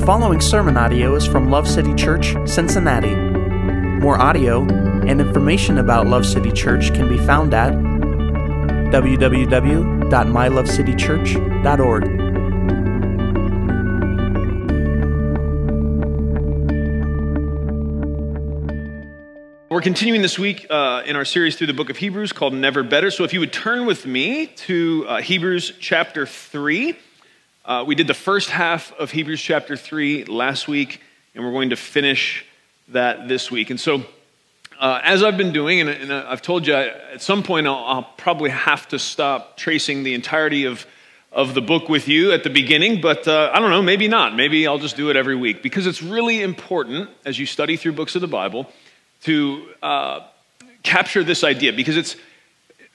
The following sermon audio is from Love City Church, Cincinnati. More audio and information about Love City Church can be found at www.mylovecitychurch.org. We're continuing this week uh, in our series through the book of Hebrews called Never Better. So if you would turn with me to uh, Hebrews chapter 3. Uh, we did the first half of Hebrews chapter 3 last week, and we're going to finish that this week. And so, uh, as I've been doing, and, and, I've told you, at some point I'll, I'll probably have to stop tracing the entirety of, of the book with you at the beginning, but uh, I don't know, maybe not. Maybe I'll just do it every week because it's really important as you study through books of the Bible to uh, capture this idea because it's,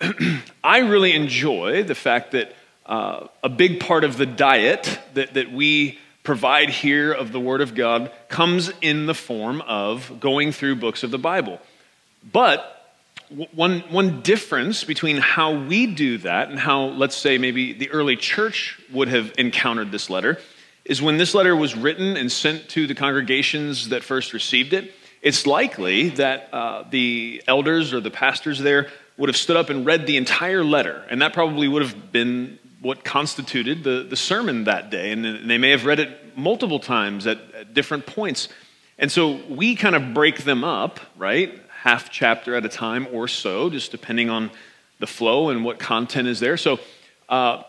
I really enjoy the fact that uh, a big part of the diet that, that we provide here of the Word of God comes in the form of going through books of the Bible. But one, one difference between how we do that and how, let's say, maybe the early church would have encountered this letter is when this letter was written and sent to the congregations that first received it it's likely that uh, the elders or the pastors there would have stood up and read the entire letter, and that probably would have been what constituted the, the sermon that day. And they may have read it multiple times at, at different points. And so we kind of break them up, right? Half chapter at a time or so, just depending on the flow and what content is there. So uh,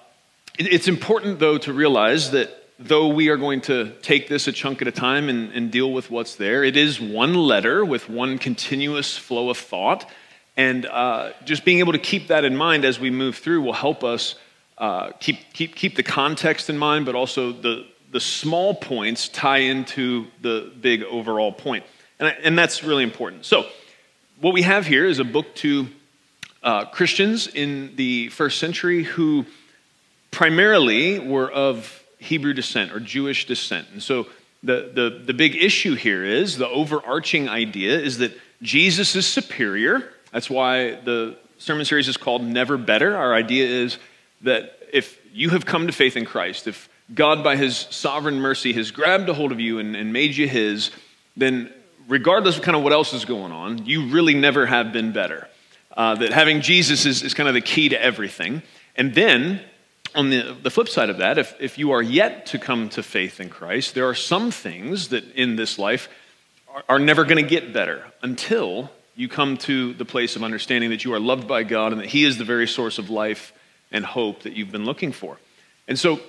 it, it's important, though, to realize that though we are going to take this a chunk at a time and, and, deal with what's there, it is one letter with one continuous flow of thought. And uh, just being able to keep that in mind as we move through will help us uh, keep, keep, keep the context in mind, but also the, the small points tie into the big overall point. And, I, and that's really important. So, what we have here is a book to uh, Christians in the first century who primarily were of Hebrew descent or Jewish descent. And so the, the, the big issue here is the overarching idea is that Jesus is superior. That's why the sermon series is called Never Better. Our idea is that if you have come to faith in Christ, if God, by his sovereign mercy, has grabbed a hold of you and, and made you his, then regardless of kind of what else is going on, you really never have been better. Uh, that having Jesus is, is kind of the key to everything. And then on the, the flip side of that, if, if you are yet to come to faith in Christ, there are some things that in this life are, are never going to get better until you come to the place of understanding that you are loved by God and that He is the very source of life and hope that you've been looking for. And so,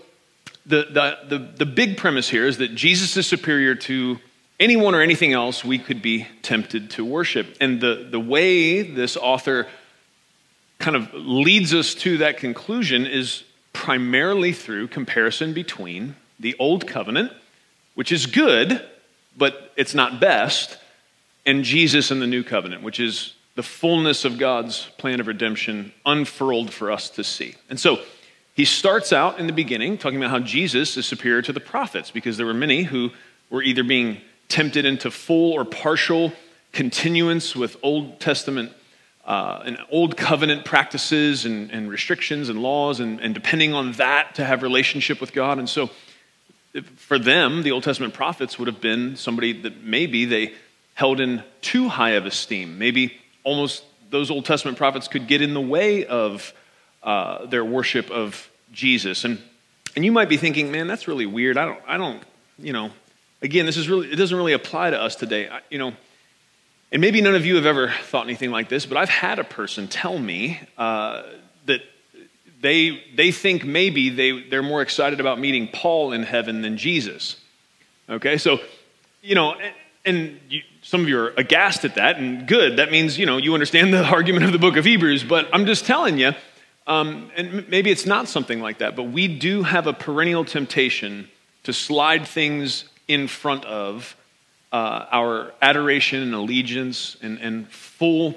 the, the, the, the big premise here is that Jesus is superior to anyone or anything else we could be tempted to worship. And the, the way this author kind of leads us to that conclusion is primarily through comparison between the Old Covenant, which is good, but it's not best, and Jesus and the New Covenant, which is the fullness of God's plan of redemption unfurled for us to see. And so he starts out in the beginning talking about how Jesus is superior to the prophets because there were many who were either being tempted into full or partial continuance with Old Testament uh, and old covenant practices and, and restrictions and laws, and, and, depending on that to have relationship with God. And so, for them, the Old Testament prophets would have been somebody that maybe they held in too high of esteem. Maybe almost those Old Testament prophets could get in the way of uh, their worship of Jesus. And and you might be thinking, man, that's really weird. I don't, I don't, you know. Again, this is really, it doesn't really apply to us today. I, you know, and maybe none of you have ever thought anything like this, but I've had a person tell me uh, that they, they think maybe they, they're more excited about meeting Paul in heaven than Jesus. Okay, so, you know, and, and you, some of you are aghast at that, and good. That means, you know, you understand the argument of the book of Hebrews, but I'm just telling you, um, and maybe it's not something like that, but we do have a perennial temptation to slide things in front of uh, our adoration and allegiance and, and full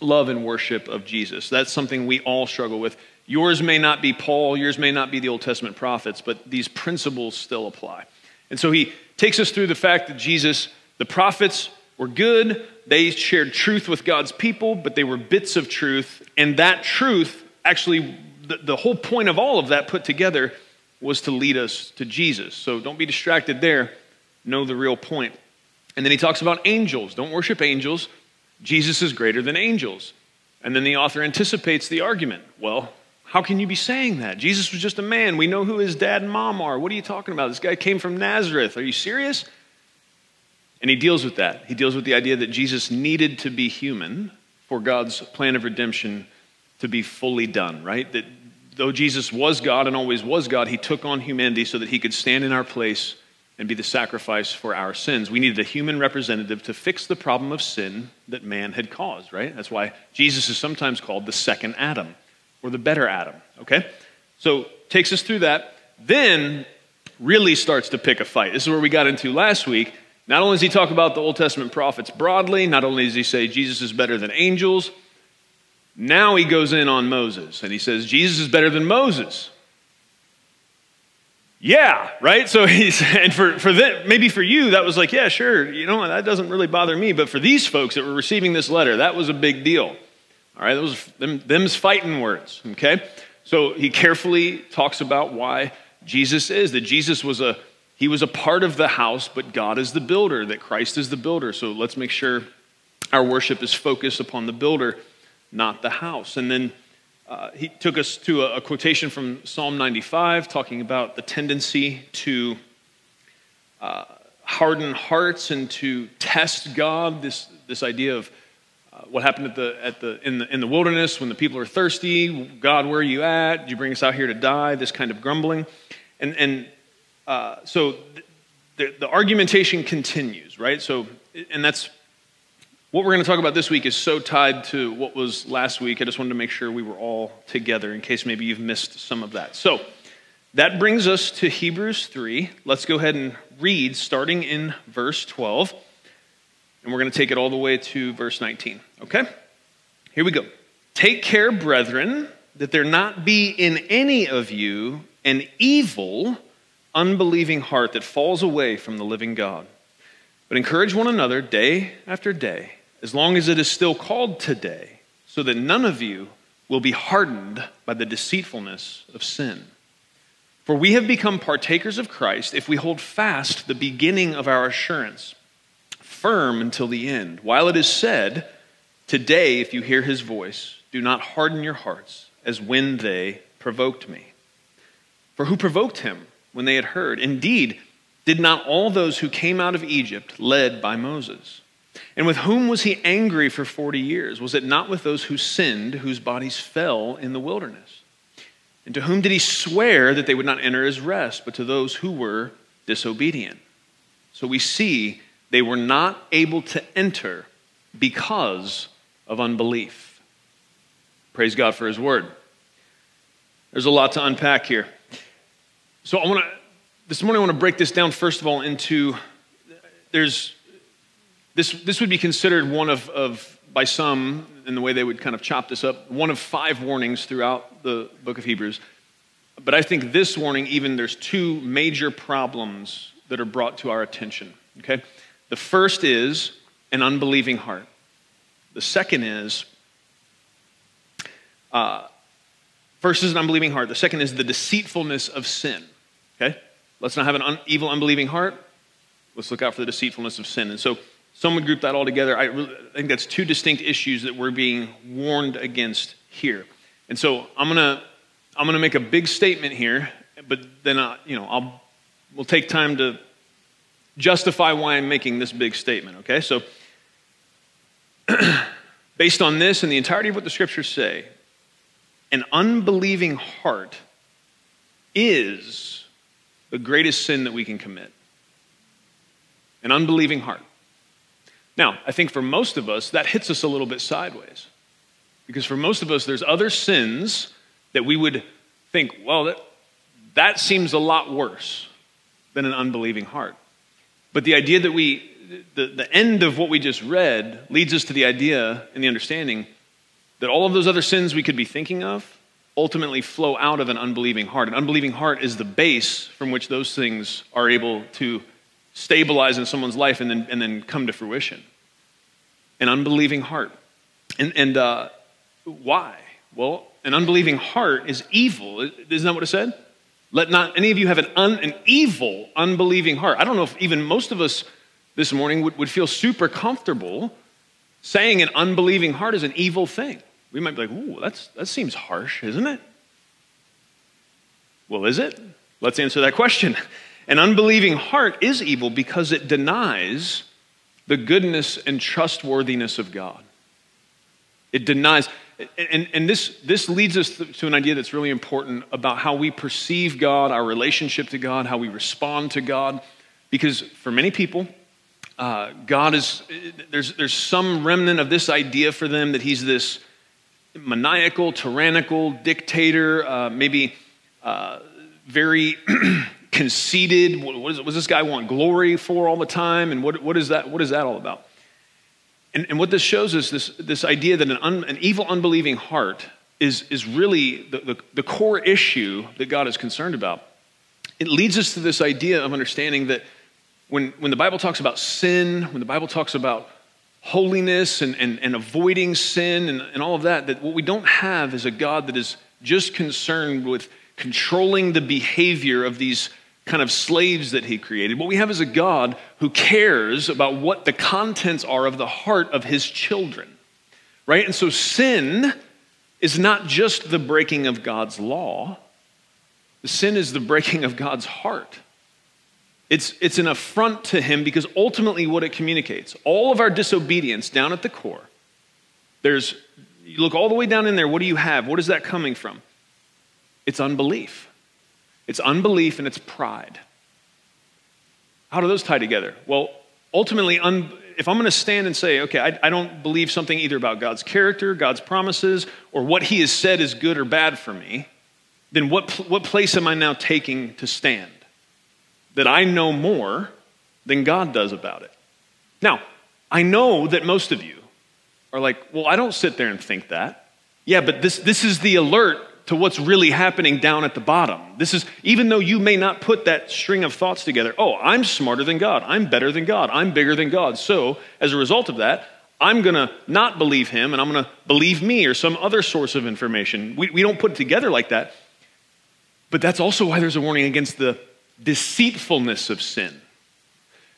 love and worship of Jesus. That's something we all struggle with. Yours may not be Paul, yours may not be the Old Testament prophets, but these principles still apply. And so he takes us through the fact that Jesus, the prophets were good, they shared truth with God's people, but they were bits of truth. And that truth, actually, the, the whole point of all of that put together was to lead us to Jesus. So don't be distracted there know the real point. And then he talks about angels. Don't worship angels. Jesus is greater than angels. And then the author anticipates the argument. Well, how can you be saying that? Jesus was just a man. We know who his dad and mom are. What are you talking about? This guy came from Nazareth. Are you serious? And he deals with that. He deals with the idea that Jesus needed to be human for God's plan of redemption to be fully done, right? That though Jesus was God and always was God, he took on humanity so that he could stand in our place and be the sacrifice for our sins. We needed a human representative to fix the problem of sin that man had caused, right? That's why Jesus is sometimes called the second Adam or the better Adam, okay? So takes us through that. Then really starts to pick a fight. This is where we got into last week. Not only does he talk about the Old Testament prophets broadly, not only does he say Jesus is better than angels, now he goes in on Moses and he says Jesus is better than Moses. Yeah, right? So he's, and for, for the, maybe for you, that was like, yeah, sure, you know, that doesn't really bother me. But for these folks that were receiving this letter, that was a big deal. All right, those them, them's fighting words, okay? So he carefully talks about why Jesus is, that Jesus was a, he was a part of the house, but God is the builder, that Christ is the builder. So let's make sure our worship is focused upon the builder, not the house. And then uh, he took us to a, a, quotation from Psalm 95 talking about the tendency to uh, harden hearts and to test God. This, this idea of uh, what happened at the, at the, in, the, in the wilderness when the people are thirsty. God, where are you at? Did you bring us out here to die? This kind of grumbling. And, and uh, so the, the argumentation continues, right? So, and that's what we're going to talk about this week is so tied to what was last week. I just wanted to make sure we were all together in case maybe you've missed some of that. So that brings us to Hebrews 3. Let's go ahead and read starting in verse 12. And we're going to take it all the way to verse 19. Okay? Here we go. Take care, brethren, that there not be in any of you an evil, unbelieving heart that falls away from the living God. But encourage one another day after day as long as it is still called today, so that none of you will be hardened by the deceitfulness of sin. For we have become partakers of Christ if we hold fast the beginning of our assurance, firm until the end. While it is said, Today, if you hear his voice, do not harden your hearts as when they provoked me. For who provoked him when they had heard? Indeed, did not all those who came out of Egypt led by Moses? And with whom was he angry for 40 years? Was it not with those who sinned, whose bodies fell in the wilderness? And to whom did he swear that they would not enter his rest, but to those who were disobedient? So we see they were not able to enter because of unbelief. Praise God for his word. There's a lot to unpack here. So I want to this morning I want to break this down first of all into there's this, this would be considered one of, of, by some, in the way they would kind of chop this up, one of five warnings throughout the book of Hebrews. But I think this warning, even there's two major problems that are brought to our attention. Okay? The first is an unbelieving heart. The second is, uh, first is an unbelieving heart. The second is the deceitfulness of sin. Okay? Let's not have an un- evil, unbelieving heart. Let's look out for the deceitfulness of sin. And so some would group that all together. I, really, I think that's two distinct issues that we're being warned against here. And so I'm gonna I'm gonna make a big statement here, but then I, uh, you know I'll we'll take time to justify why I'm making this big statement. Okay, so based on this and the entirety of what the scriptures say, an unbelieving heart is the greatest sin that we can commit. An unbelieving heart. Now, I think for most of us, that hits us a little bit sideways. Because for most of us, there's other sins that we would think, well, that, that seems a lot worse than an unbelieving heart. But the idea that we, the, the end of what we just read leads us to the idea and the understanding that all of those other sins we could be thinking of ultimately flow out of an unbelieving heart. An unbelieving heart is the base from which those things are able to stabilize in someone's life and then, and then come to fruition an unbelieving heart. And, and uh, why? Well, an unbelieving heart is evil. Isn't that what it said? Let not any of you have an, un, an evil, unbelieving heart. I don't know if even most of us this morning would, would feel super comfortable saying an unbelieving heart is an evil thing. We might be like, ooh, that's, that seems harsh, isn't it? Well, is it? Let's answer that question. An unbelieving heart is evil because it denies the goodness and trustworthiness of God. It denies, and, and this, this leads us to an idea that's really important about how we perceive God, our relationship to God, how we respond to God. Because for many people, uh, God is, there's, there's some remnant of this idea for them that He's this maniacal, tyrannical dictator, uh, maybe uh, very conceited. What, what, is, what, does this guy want glory for all the time? And what, what, is, that, what is that all about? And, and what this shows us this, this idea that an, un, an evil, unbelieving heart is, is really the, the, the core issue that God is concerned about. It leads us to this idea of understanding that when, when the Bible talks about sin, when the Bible talks about holiness and, and, and avoiding sin and, and all of that, that what we don't have is a God that is just concerned with controlling the behavior of these kind of slaves that he created. What we have is a God who cares about what the contents are of the heart of his children, right? And so sin is not just the breaking of God's law, sin is the breaking of God's heart. It's, it's an affront to him because ultimately what it communicates, all of our disobedience down at the core, there's, you look all the way down in there, what do you have? What is that coming from? It's unbelief. It's unbelief and it's pride. How do those tie together? Well, ultimately, un- if I'm going to stand and say, okay, I, I don't believe something either about God's character, God's promises, or what He has said is good or bad for me, then what, what place am I now taking to stand? That I know more than God does about it. Now, I know that most of you are like, well, I don't sit there and think that. Yeah, but this, this is the alert to what's really happening down at the bottom. This is, even though you may not put that string of thoughts together, oh, I'm smarter than God, I'm better than God, I'm bigger than God. So, as a result of that, I'm going to not believe him and I'm going to believe me or some other source of information. We, we don't put it together like that. But that's also why there's a warning against the deceitfulness of sin.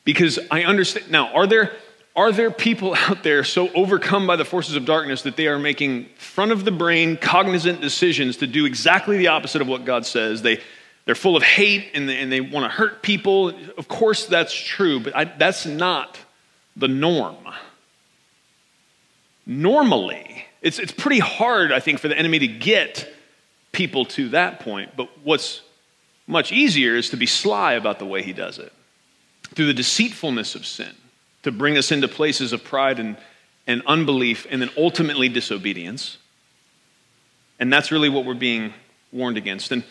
Because I understand. Now, are there are there people out there so overcome by the forces of darkness that they are making front of the brain, cognizant decisions to do exactly the opposite of what God says? They, they're full of hate and they, and they want to hurt people. Of course, that's true, but I, that's not the norm. Normally, it's, it's pretty hard, I think, for the enemy to get people to that point. But what's much easier is to be sly about the way he does it through the deceitfulness of sin to bring us into places of pride and, and unbelief and then ultimately disobedience. And that's really what we're being warned against. And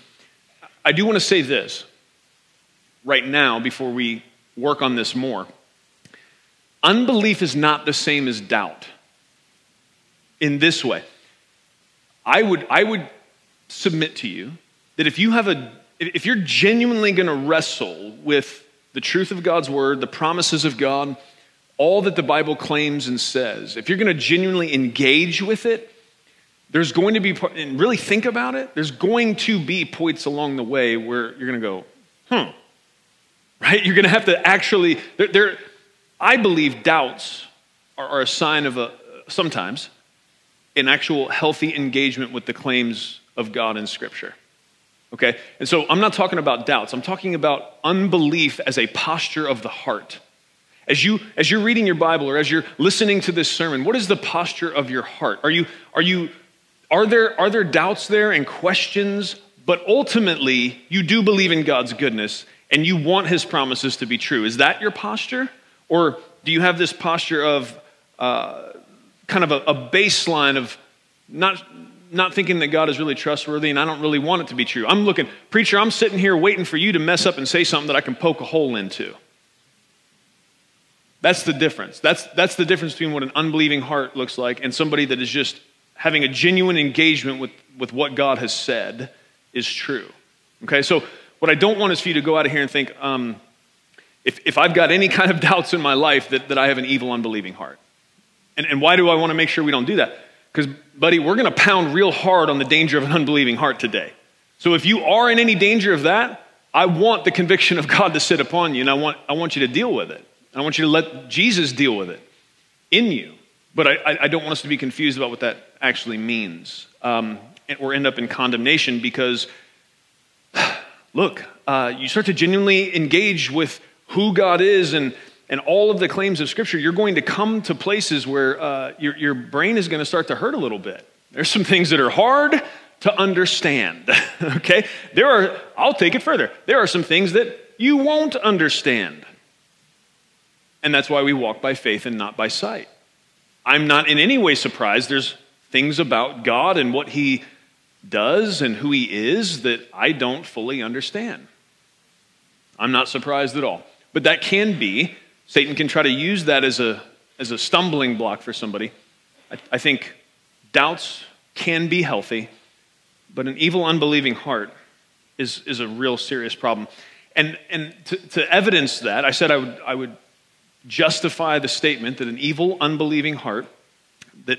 I do want to say this right now before we work on this more. Unbelief is not the same as doubt in this way. I would, I would submit to you that if you have a if you're genuinely going to wrestle with the truth of God's word, the promises of God, all that the Bible claims and says, if you're going to genuinely engage with it, there's going to be, and really think about it, there's going to be points along the way where you're going to go, hmm, right? You're going to have to actually, there, there I believe doubts are, are a sign of a, sometimes, an actual healthy engagement with the claims of God in Scripture. Okay? And so I'm not talking about doubts, I'm talking about unbelief as a posture of the heart. As, you, as you're reading your Bible or as you're listening to this sermon, what is the posture of your heart? Are, you, are, you, are, there, are there doubts there and questions? But ultimately, you do believe in God's goodness and you want his promises to be true. Is that your posture? Or do you have this posture of uh, kind of a, a baseline of not, not thinking that God is really trustworthy and I don't really want it to be true? I'm looking, preacher, I'm sitting here waiting for you to mess up and say something that I can poke a hole into. That's the difference. That's, that's the difference between what an unbelieving heart looks like and somebody that is just having a genuine engagement with, with what God has said is true. Okay, so what I don't want is for you to go out of here and think, um, if, if I've got any kind of doubts in my life, that, that I have an evil, unbelieving heart. And, and why do I want to make sure we don't do that? Because, buddy, we're going to pound real hard on the danger of an unbelieving heart today. So if you are in any danger of that, I want the conviction of God to sit upon you, and I want, I want you to deal with it. I want you to let Jesus deal with it in you. But I, I don't want us to be confused about what that actually means um, or end up in condemnation because, look, uh, you start to genuinely engage with who God is and, and all of the claims of Scripture, you're going to come to places where uh, your, your brain is going to start to hurt a little bit. There's some things that are hard to understand, okay? There are, I'll take it further. There are some things that you won't understand. And that's why we walk by faith and not by sight. I'm not in any way surprised. There's things about God and what He does and who He is that I don't fully understand. I'm not surprised at all. But that can be, Satan can try to use that as a, as a stumbling block for somebody. I, I think doubts can be healthy, but an evil, unbelieving heart is, is a real serious problem. And, and to, to evidence that, I said I would, I would justify the statement that an evil, unbelieving heart, that,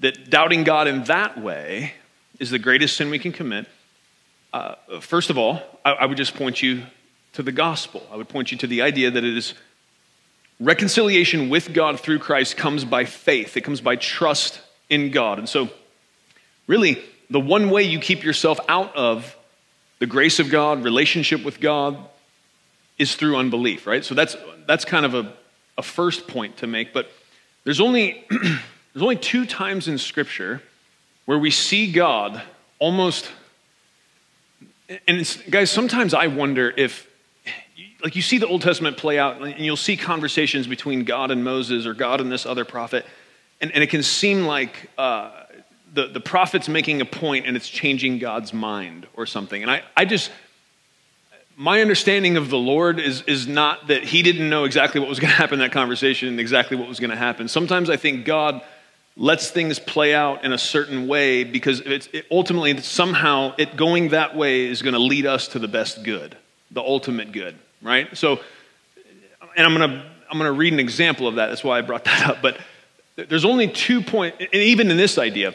that doubting God in that way is the greatest sin we can commit. Uh, first of all, I, I would just point you to the gospel. I would point you to the idea that it is reconciliation with God through Christ comes by faith, it comes by trust in God. And so, really, the one way you keep yourself out of the grace of God, relationship with God, is through unbelief, right? So that's, that's kind of a, a first point to make. But there's only, there's only two times in Scripture where we see God almost. And guys, sometimes I wonder if like you see the Old Testament play out, and you'll see conversations between God and Moses or God and this other prophet, and, and it can seem like uh, the, the prophet's making a point and it's changing God's mind or something. And I, I just, my understanding of the Lord is, is not that he didn't know exactly what was going to happen in that conversation and exactly what was going to happen. Sometimes I think God lets things play out in a certain way because it's, it ultimately, somehow, it going that way is going to lead us to the best good, the ultimate good right? So, and I'm going to I'm going to read an example of that. That's why I brought that up. But there's only two points, and even in this idea,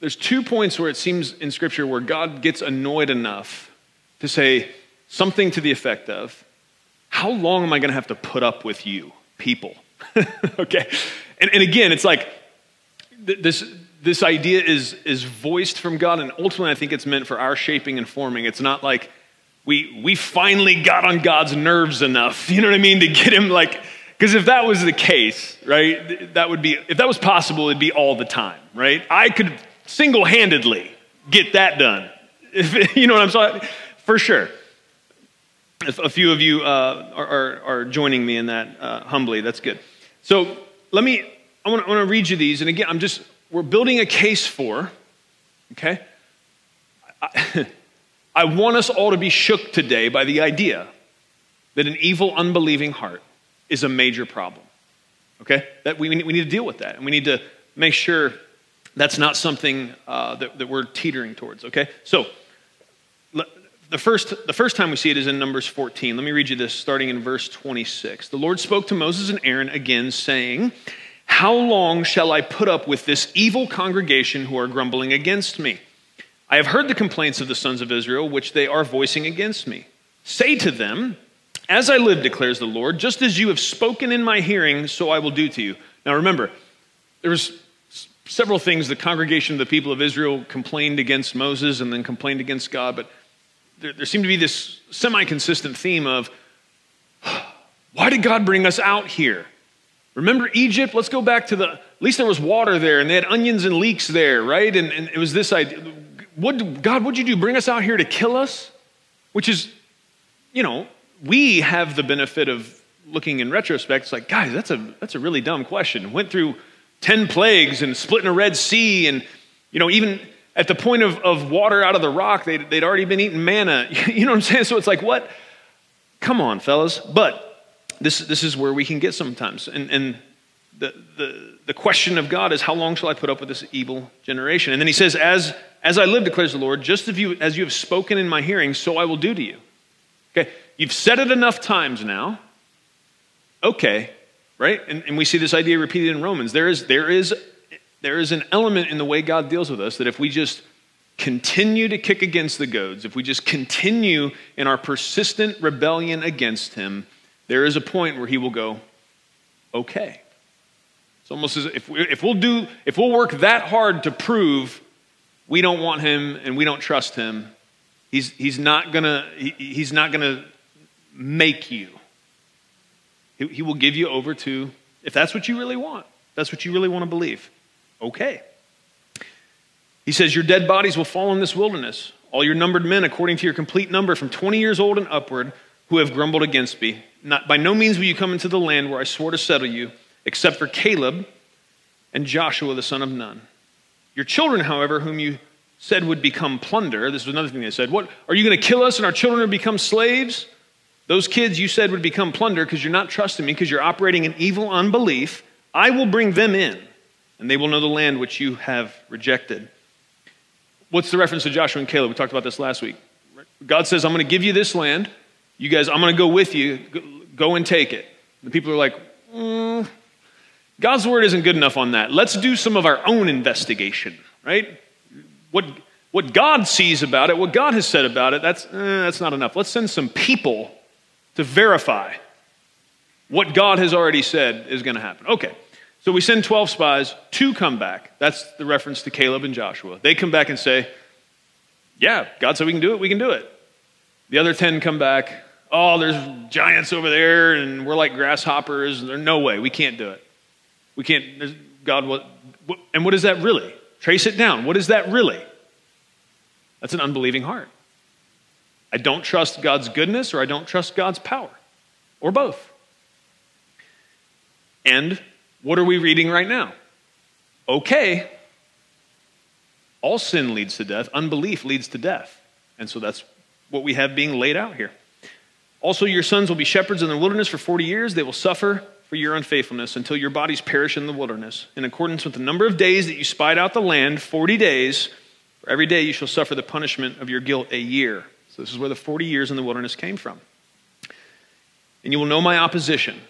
there's two points where it seems in Scripture where God gets annoyed enough to say something to the effect of, How long am I going to have to put up with you, people? okay? And, and again, it's like this, this idea is, is voiced from God, and ultimately, I think it's meant for our shaping and forming. It's not like, we, we finally got on God's nerves enough, you know what I mean, to get him like, because if that was the case, right, that would be, if that was possible, it'd be all the time, right? I could single handedly get that done. If, you know what I'm saying? For sure. If a few of you uh, are, are, are, joining me in that uh, humbly, that's good. So let me, I want to read you these. And again, I'm just, we're building a case for, okay? I, I want us all to be shook today by the idea that an evil, unbelieving heart is a major problem. Okay? That we, we need to deal with that. And we need to make sure that's not something uh, that, that we're teetering towards. Okay? So, the first, the first time we see it is in Numbers 14. Let me read you this starting in verse 26. The Lord spoke to Moses and Aaron again, saying, How long shall I put up with this evil congregation who are grumbling against me? I have heard the complaints of the sons of Israel, which they are voicing against me. Say to them, As I live, declares the Lord, just as you have spoken in my hearing, so I will do to you. Now remember, there was several things the congregation of the people of Israel complained against Moses and then complained against God, but there, there seemed to be this semi consistent theme of, Why did God bring us out here? Remember Egypt? Let's go back to the, at least there was water there and they had onions and leeks there, right? And, and it was this idea what, God, what'd you do? Bring us out here to kill us? Which is, you know, we have the benefit of looking in retrospect. It's like, guys, that's a, that's a really dumb question. Went through 10 plagues and splitting a Red Sea. And, you know, even at the point of, of water out of the rock, they'd, they'd already been eating manna. you know what I'm saying? So it's like, what? Come on, fellas. But this, this is where we can get sometimes. And, and the, the, the question of God is, how long shall I put up with this evil generation? And then he says, as, as I live, declares the Lord, just as you, as you have spoken in my hearing, so I will do to you. Okay, you've said it enough times now. Okay, right? And, and we see this idea repeated in Romans. There is, there, is, there is an element in the way God deals with us that if we just continue to kick against the goads, if we just continue in our persistent rebellion against him, there is a point where he will go, okay. It's almost as if, we, if we'll do, if we'll work that hard to prove we don't want him and we don't trust him, he's, he's not gonna, he, he's not gonna make you. He, he will give you over to, if that's what you really want, that's what you really want to believe. Okay. He says, Your dead bodies will fall in this wilderness, all your numbered men according to your complete number from 20 years old and upward who have grumbled against me. Not, by no means will you come into the land where I swore to settle you, except for Caleb and Joshua the son of Nun. Your children, however, whom you said would become plunder, this was another thing they said, What are you going to kill us and our children would become slaves? Those kids you said would become plunder because you're not trusting me, because you're operating in evil unbelief. I will bring them in, and they will know the land which you have rejected. What's the reference to Joshua and Caleb? We talked about this last week. God says, I'm going to give you this land. You guys, I'm going to go with you. Go and take it. The people are like, mm, God's word isn't good enough on that. Let's do some of our own investigation, right? What, what God sees about it, what God has said about it, that's, eh, that's not enough. Let's send some people to verify what God has already said is going to happen. Okay. So we send 12 spies, two come back. That's the reference to Caleb and Joshua. They come back and say, Yeah, God said we can do it, we can do it. The other 10 come back, Oh, there's giants over there, and we're like grasshoppers. There's no way, we can't do it. We can't, God, what, what, and what is that really? Trace it down. What is that really? That's an unbelieving heart. I don't trust God's goodness or I don't trust God's power, or both. And what are we reading right now? Okay, all sin leads to death, unbelief leads to death. And so that's what we have being laid out here. Also, your sons will be shepherds in the wilderness for 40 years. They will suffer for your unfaithfulness until your bodies perish in the wilderness. In accordance with the number of days that you spied out the land, 40 days, for every day you shall suffer the punishment of your guilt a year. So, this is where the 40 years in the wilderness came from. And you will know my opposition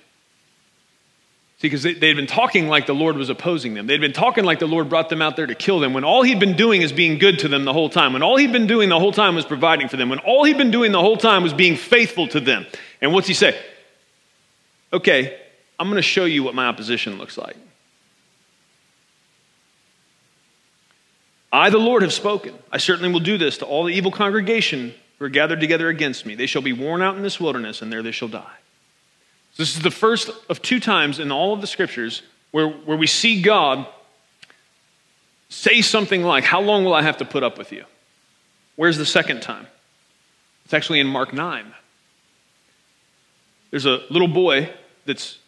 See, because they, had been talking like the Lord was opposing them. They'd been talking like the Lord brought them out there to kill them when all he'd been doing is being good to them the whole time. When all he'd been doing the whole time was providing for them. When all he'd been doing the whole time was being faithful to them. And what's he say? Okay, I'm going to show you what my opposition looks like. I, the Lord, have spoken. I certainly will do this to all the evil congregation who are gathered together against me. They shall be worn out in this wilderness, and there they shall die. So This is the first of two times in all of the scriptures where, where we see God say something like, How long will I have to put up with you? Where's the second time? It's actually in Mark 9. There's a little boy that's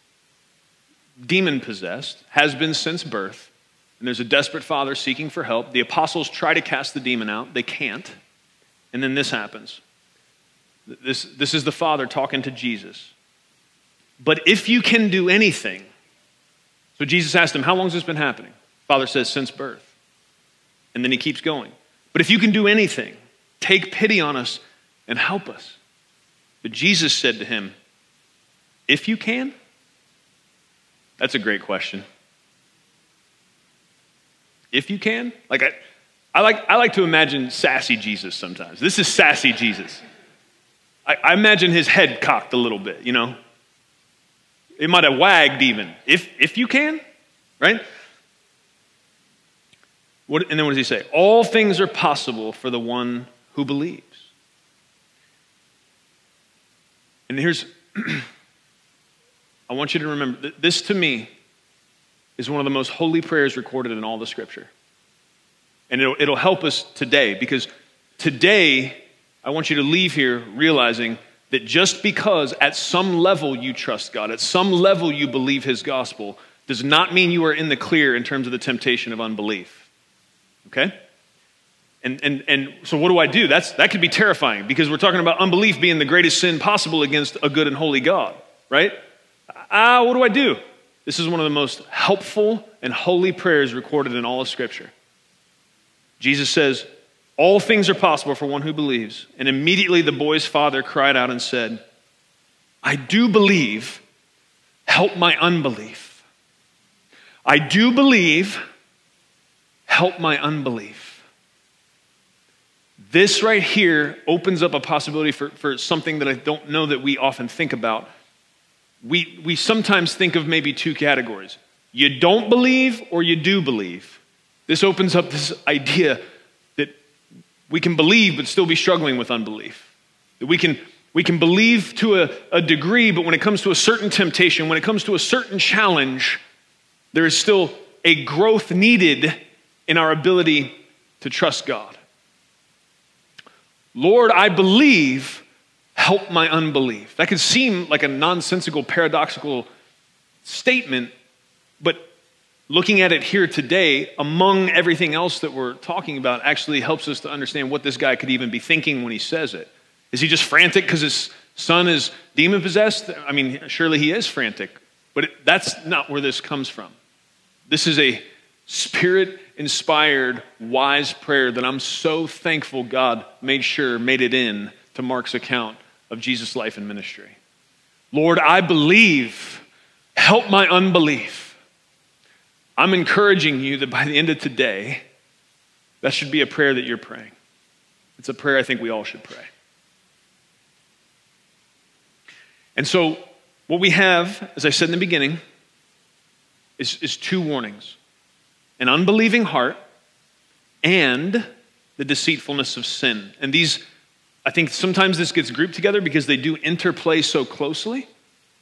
demon possessed, has been since birth, and there's a desperate father seeking for help. The apostles try to cast the demon out, they can't. And then this happens. This, this is the father talking to Jesus. But if you can do anything, so Jesus asked him, How long has this been happening? Father says, Since birth. And then he keeps going. But if you can do anything, take pity on us and help us. But Jesus said to him, If you can? That's a great question. If you can? Like I, I like I like to imagine sassy Jesus sometimes. This is sassy Jesus. I, I imagine his head cocked a little bit, you know, it might have wagged even, if, if you can, right? What, and then what does he say? All things are possible for the one who believes. And here's, I want you to remember, that this to me is one of the most holy prayers recorded in all the scripture. And it'll, it'll help us today because today I want you to leave here realizing that just because at some level you trust God, at some level you believe His gospel, does not mean you are in the clear in terms of the temptation of unbelief. Okay? And, and, and so, what do I do? That's, that could be terrifying because we're talking about unbelief being the greatest sin possible against a good and holy God, right? Ah, what do I do? This is one of the most helpful and holy prayers recorded in all of Scripture. Jesus says, all things are possible for one who believes. And immediately the boy's father cried out and said, I do believe, help my unbelief. I do believe, help my unbelief. This right here opens up a possibility for, for something that I don't know that we often think about. We, we sometimes think of maybe two categories you don't believe or you do believe. This opens up this idea that we can believe but still be struggling with unbelief. That we can, we can believe to a, a degree, but when it comes to a certain temptation, when it comes to a certain challenge, there is still a growth needed in our ability to trust God. Lord, I believe, help my unbelief. That could seem like a nonsensical, paradoxical statement, but looking at it here today, among everything else that we're talking about, actually helps us to understand what this guy could even be thinking when he says it. Is he just frantic because his son is demon possessed? I mean, surely he is frantic, but it, that's not where this comes from. This is a spirit inspired, wise prayer that I'm so thankful God made sure made it in to Mark's account of Jesus' life and ministry. Lord, I believe. Help my unbelief. I'm encouraging you that by the end of today, that should be a prayer that you're praying. It's a prayer I think we all should pray. And so, what we have, as I said in the beginning, is, is two warnings an unbelieving heart and the deceitfulness of sin. And these, I think sometimes this gets grouped together because they do interplay so closely.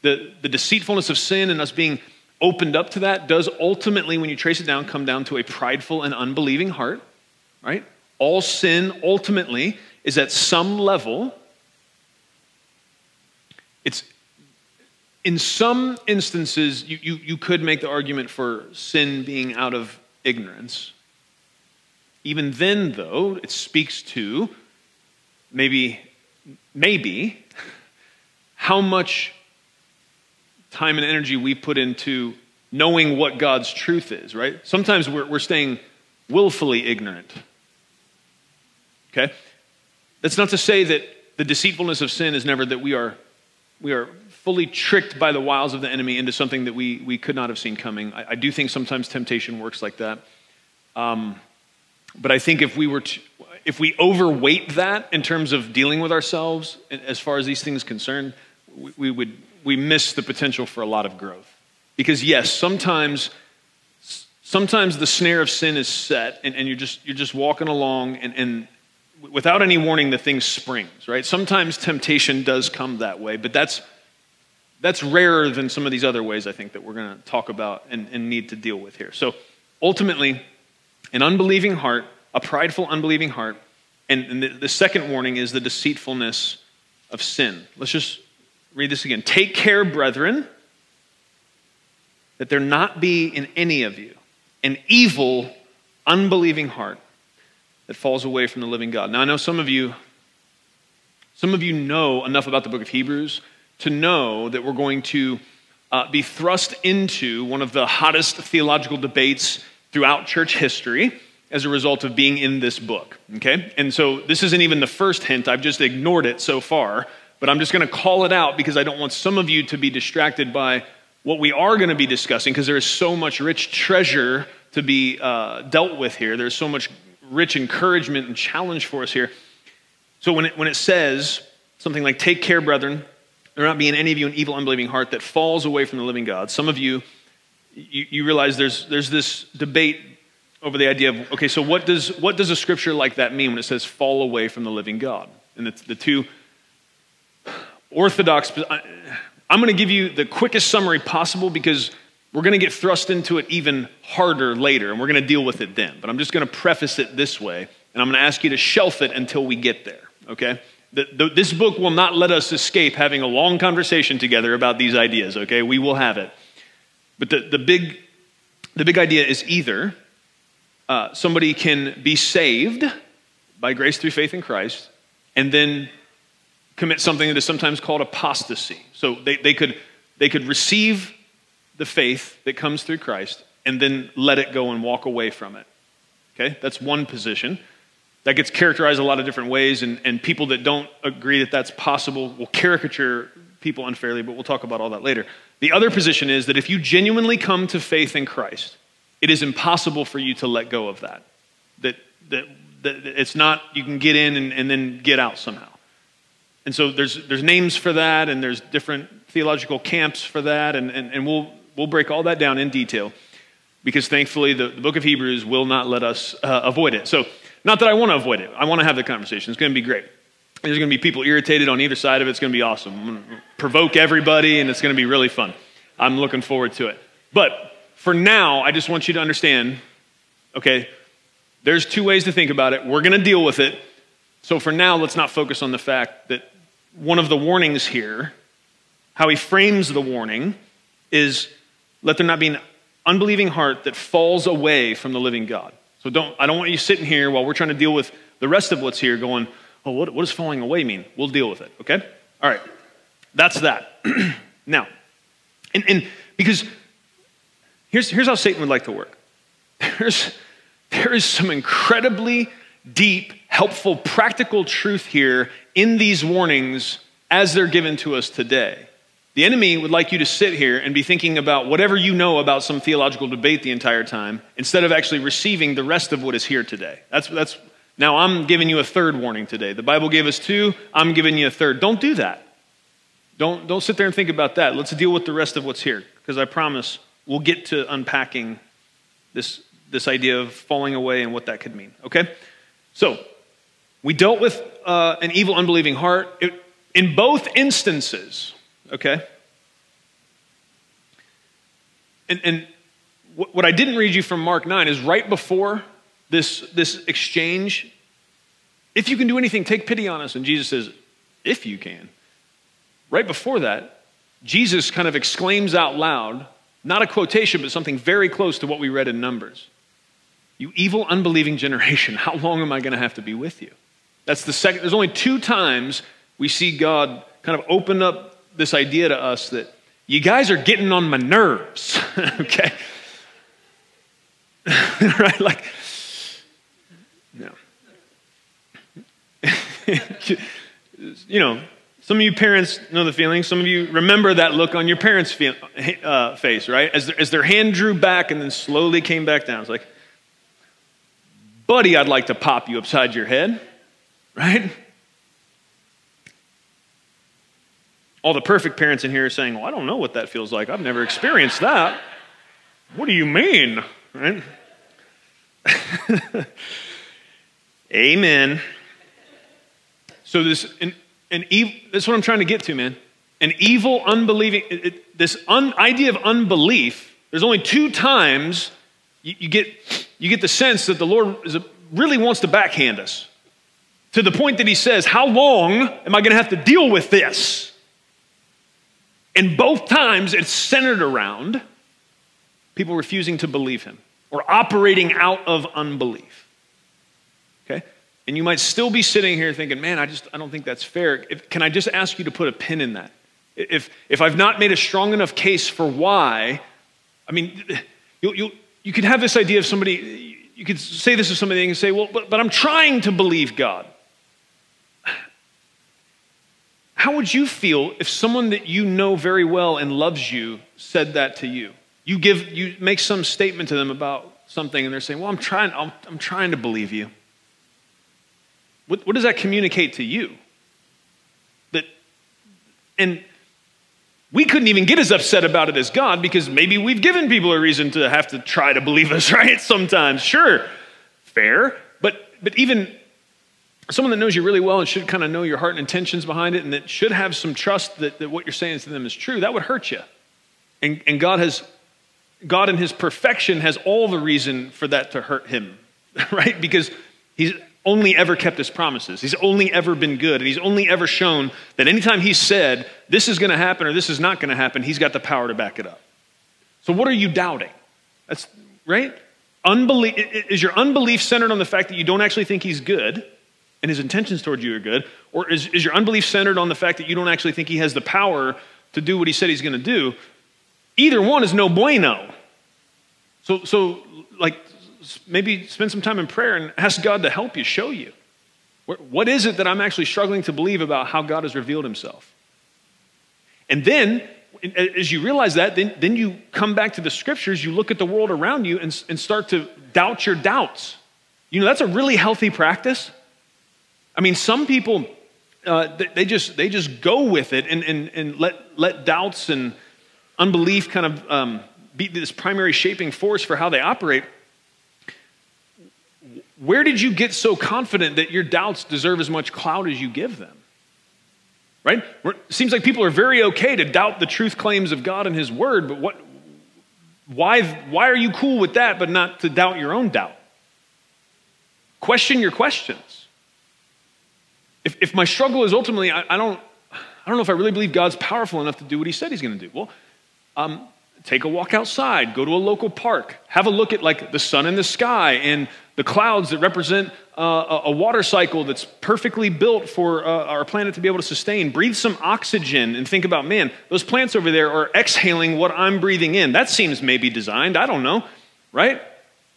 The, the deceitfulness of sin and us being opened up to that does ultimately, when you trace it down, come down to a prideful and unbelieving heart, right? All sin ultimately is at some level, it's in some instances, you, you, you could make the argument for sin being out of ignorance. Even then, though, it speaks to maybe, maybe, how much time and energy we put into knowing what God's truth is, right? Sometimes we're, we're staying willfully ignorant. Okay? That's not to say that the deceitfulness of sin is never that we are, we are fully tricked by the wiles of the enemy into something that we, we could not have seen coming. I, I do think sometimes temptation works like that. Um, but I think if we were to, if we overweight that in terms of dealing with ourselves as far as these things concerned, we, we would we miss the potential for a lot of growth. Because yes, sometimes sometimes the snare of sin is set and, and you're just you're just walking along and, and without any warning the thing springs, right? Sometimes temptation does come that way, but that's that's rarer than some of these other ways I think that we're going to talk about and, and need to deal with here. So ultimately, an unbelieving heart, a prideful, unbelieving heart, and, the, the second warning is the deceitfulness of sin. Let's just read this again. Take care, brethren, that there not be in any of you an evil, unbelieving heart that falls away from the living God. Now I know some of you some of you know enough about the book of Hebrews to know that we're going to uh, be thrust into one of the hottest theological debates throughout church history as a result of being in this book. Okay? And so this isn't even the first hint, I've just ignored it so far, but I'm just going to call it out because I don't want some of you to be distracted by what we are going to be discussing because there is so much rich treasure to be uh, dealt with here. There's so much rich encouragement and challenge for us here. So when it, when it says something like, Take care, brethren, there not be in any of you an evil, unbelieving heart that falls away from the living God. Some of you, you, you realize there's, there's this debate over the idea of, okay, so what does, what does a scripture like that mean when it says fall away from the living God? And the, the two orthodox, I'm going to give you the quickest summary possible because we're going to get thrust into it even harder later, and we're going to deal with it then. But I'm just going to preface it this way, and I'm going to ask you to shelf it until we get there, okay? The, the, this book will not let us escape having a long conversation together about these ideas, okay? We will have it. But the, the, big, the big idea is either uh, somebody can be saved by grace through faith in Christ and then commit something that is sometimes called apostasy. So they, they, could, they could receive the faith that comes through Christ and then let it go and walk away from it. Okay? That's one position that gets characterized a lot of different ways, and, and people that don't agree that that's possible will caricature people unfairly, but we'll talk about all that later. The other position is that if you genuinely come to faith in Christ, it is impossible for you to let go of that. That, that, that It's not you can get in and, and then get out somehow. And so there's, there's names for that, and there's different theological camps for that, and, and, and we'll, we'll break all that down in detail because thankfully the, the book of Hebrews will not let us uh, avoid it. So, not that I want to avoid it, I want to have the conversation. It's going to be great. There's going to be people irritated on either side of it. It's going to be awesome. I'm going to provoke everybody, and it's going to be really fun. I'm looking forward to it. But for now, I just want you to understand okay, there's two ways to think about it. We're going to deal with it. So for now, let's not focus on the fact that one of the warnings here, how he frames the warning, is let there not be an unbelieving heart that falls away from the living God. So don't, I don't want you sitting here while we're trying to deal with the rest of what's here going, oh, what, what does falling away mean? We'll deal with it, okay? All right, that's that. now, and, and because here's, here's how Satan would like to work. There's, there is some incredibly deep, helpful, practical truth here in these warnings as they're given to us today. The enemy would like you to sit here and be thinking about whatever you know about some theological debate the entire time instead of actually receiving the rest of what is here today. That's, that's, now, I'm giving you a third warning today. The Bible gave us two, I'm giving you a third. Don't do that. Don't, don't sit there and think about that. Let's deal with the rest of what's here because I promise we'll get to unpacking this, this idea of falling away and what that could mean. Okay? So, we dealt with uh, an evil, unbelieving heart. It, in both instances, okay? And, and what I didn't read you from Mark 9 is right before this, this exchange, if you can do anything, take pity on us. And Jesus says, if you can. Right before that, Jesus kind of exclaims out loud, not a quotation, but something very close to what we read in Numbers. You evil, unbelieving generation, how long am I going to have to be with you? That's the second, there's only two times we see God kind of open up this idea to us that you guys are getting on my nerves, okay? right? Like, no. you know, some of you parents know the feeling. Some of you remember that look on your parents' feel, uh, face, right? As, as their hand drew back and then slowly came back down. It's like, buddy, I'd like to pop you upside your head, right? All the perfect parents in here are saying, Well, I don't know what that feels like. I've never experienced that. What do you mean? Right? Amen. So this an, evil, that's what I'm trying to get to, man. An evil, unbelieving, it, it, this un, idea of unbelief, there's only two times you, you, get, you get the sense that the Lord a, really wants to backhand us to the point that he says, How long am I going to have to deal with this? And both times it's centered around people refusing to believe him or operating out of unbelief. And you might still be sitting here thinking, man, I just I don't think that's fair. If, can I just ask you to put a pin in that? If, if I've not made a strong enough case for why, I mean, you you you could have this idea of somebody, you could say this to somebody and say, well, but, but I'm trying to believe God. How would you feel if someone that you know very well and loves you said that to you? You give, you make some statement to them about something, and they're saying, "Well, I'm trying, I'm, I'm trying to believe you." What, what does that communicate to you? That, and we couldn't even get as upset about it as God because maybe we've given people a reason to have to try to believe us, right? Sometimes, sure, fair, but but even someone that knows you really well and should kind of know your heart and intentions behind it and that should have some trust that, that what you're saying to them is true, that would hurt you. And, and God has, God in his perfection has all the reason for that to hurt him, right? Because he's only ever kept his promises. He's only ever been good. And he's only ever shown that anytime he said, this is going to happen or this is not going to happen, he's got the power to back it up. So what are you doubting? That's right? Unbelief, is your unbelief centered on the fact that you don't actually think he's good? and his intentions towards you are good? Or is, is your unbelief centered on the fact that you don't actually think he has the power to do what he said he's going to do? Either one is no bueno. So, so, like, maybe spend some time in prayer and ask God to help you, show you. What is it that I'm actually struggling to believe about how God has revealed himself? And then, as you realize that, then, then you come back to the scriptures, you look at the world around you and, and start to doubt your doubts. You know, that's a really healthy practice. I mean, some people, uh, they, just, they just go with it and, and, and let, let doubts and unbelief kind of um, be this primary shaping force for how they operate. Where did you get so confident that your doubts deserve as much clout as you give them? Right? It seems like people are very okay to doubt the truth claims of God and His Word, but what, why, why are you cool with that, but not to doubt your own doubt? Question your questions. If, if my struggle is ultimately, I, I, don't, I don't know if I really believe God's powerful enough to do what He said He's going to do. Well, um, take a walk outside, go to a local park, have a look at like the sun in the sky and the clouds that represent uh, a water cycle that's perfectly built for uh, our planet to be able to sustain. Breathe some oxygen and think about, man, those plants over there are exhaling what I'm breathing in. That seems maybe designed. I don't know, right?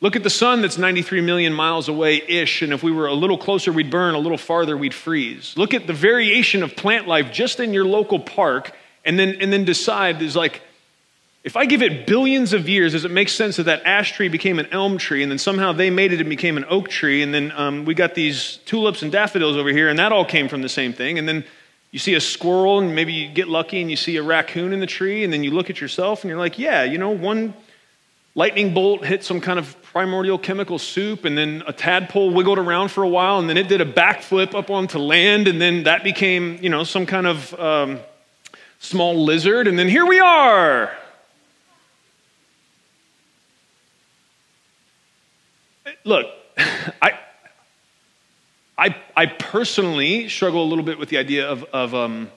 Look at the sun that's 93 million miles away ish, and if we were a little closer, we'd burn, a little farther, we'd freeze. Look at the variation of plant life just in your local park, and then, and then decide is like, if I give it billions of years, does it make sense that that ash tree became an elm tree and then somehow they made it and became an oak tree and then um, we got these tulips and daffodils over here and that all came from the same thing and then you see a squirrel and maybe you get lucky and you see a raccoon in the tree and then you look at yourself and you're like, yeah, you know, one lightning bolt hit some kind of primordial chemical soup and then a tadpole wiggled around for a while and then it did a backflip up onto land and then that became, you know, some kind of um, small lizard and then here we are look, I, I, I personally struggle a little bit with the idea of, of um,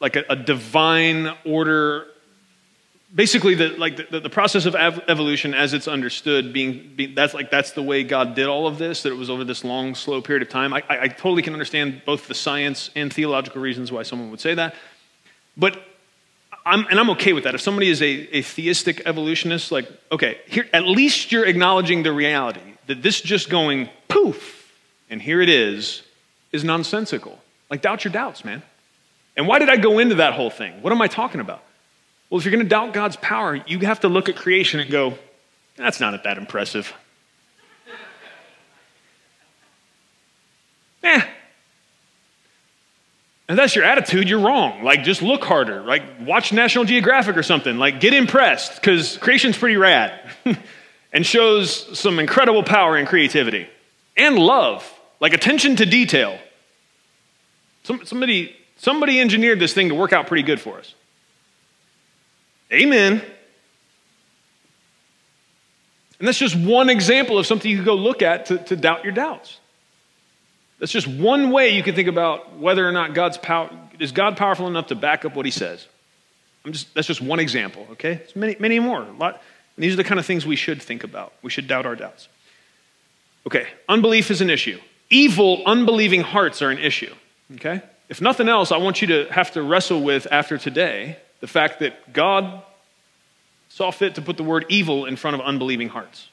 like a, a, divine order. Basically, the, like the, the process of ev- evolution as it's understood being, being, that's like that's the way God did all of this. That it was over this long, slow period of time. I, I, I totally can understand both the science and theological reasons why someone would say that. But I'm, and I'm okay with that. If somebody is a, a theistic evolutionist, like, okay, here, at least you're acknowledging the reality that this just going poof, and here it is, is nonsensical. Like, doubt your doubts, man. And why did I go into that whole thing? What am I talking about? Well, if you're going to doubt God's power, you have to look at creation and go, that's not that impressive. eh, and that's your attitude, you're wrong. Like, just look harder. Like, watch National Geographic or something. Like, get impressed, because creation's pretty rad and shows some incredible power and creativity and love, like attention to detail. Some, somebody, somebody engineered this thing to work out pretty good for us. Amen. And that's just one example of something you could go look at to, to doubt your doubts. That's just one way you can think about whether or not God's power is God powerful enough to back up what he says. I'm just, that's just one example, okay? There's many, many more. Lot, these are the kind of things we should think about. We should doubt our doubts. Okay, unbelief is an issue. Evil, unbelieving hearts are an issue, okay? If nothing else, I want you to have to wrestle with after today the fact that God saw fit to put the word evil in front of unbelieving hearts.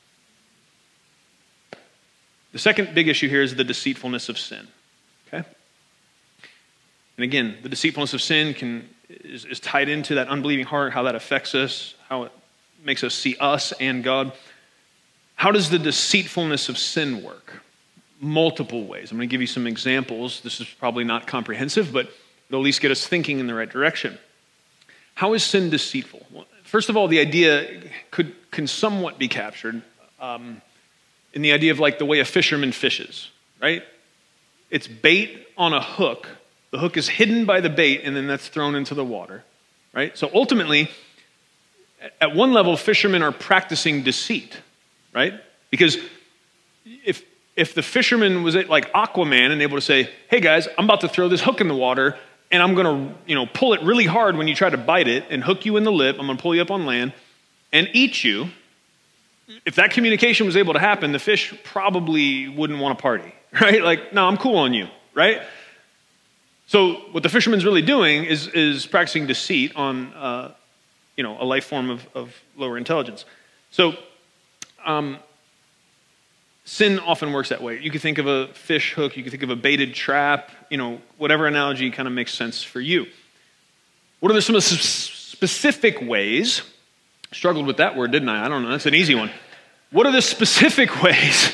The second big issue here is the deceitfulness of sin. Okay? And again, the deceitfulness of sin can, is, is tied into that unbelieving heart, how that affects us, how it makes us see us and God. How does the deceitfulness of sin work? Multiple ways. I'm going to give you some examples. This is probably not comprehensive, but it'll at least get us thinking in the right direction. How is sin deceitful? Well, first of all, the idea could, can somewhat be captured. Um, in the idea of like the way a fisherman fishes, right? It's bait on a hook. The hook is hidden by the bait, and then that's thrown into the water, right? So ultimately, at one level, fishermen are practicing deceit, right? Because if if the fisherman was like Aquaman and able to say, "Hey guys, I'm about to throw this hook in the water, and I'm to, you know, pull it really hard when you try to bite it and hook you in the lip. I'm to pull you up on land and eat you." If that communication was able to happen, the fish probably wouldn't want to party, right? Like, no, I'm cool on you, right? So what the fisherman's really doing is, is practicing deceit on, uh, you know, a life form of, of lower intelligence. So um, sin often works that way. You could think of a fish hook, you could think of a baited trap, you know, whatever analogy kind of makes sense for you. What are some of the specific ways Struggled with that word, didn't I? I don't know. That's an easy one. What are the specific ways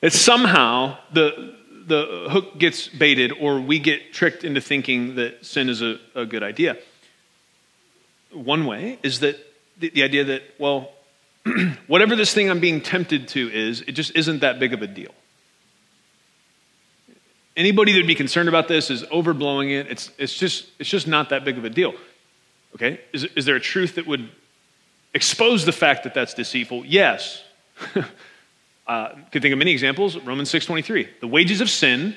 that somehow the, the hook gets baited or we get tricked into thinking that sin is a, a good idea. One way is that the, the idea that, well, whatever this thing I'm being tempted to is, it just isn't that big of a deal. Anybody that would be concerned about this is overblowing it. It's, it's, just, it's just not that big of a deal. Okay? Is, is there a truth that would expose the fact that that's deceitful? Yes. uh, could think of many examples. Romans 6.23. The wages of sin,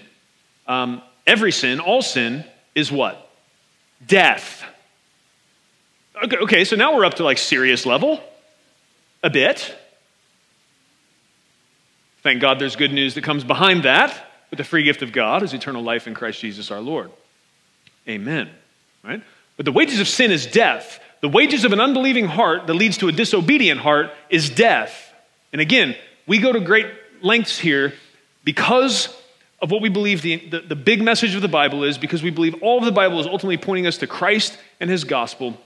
um, every sin, all sin, is what? Death. Okay, okay, so now we're up to like serious level. A bit. Thank God there's good news that comes behind that. But the free gift of God is eternal life in Christ Jesus our Lord. Amen. Right? But the wages of sin is death. The wages of an unbelieving heart that leads to a disobedient heart is death. And again, we go to great lengths here because of what we believe the, the, the, big message of the Bible is, because we believe all of the Bible is ultimately pointing us to Christ and his gospel,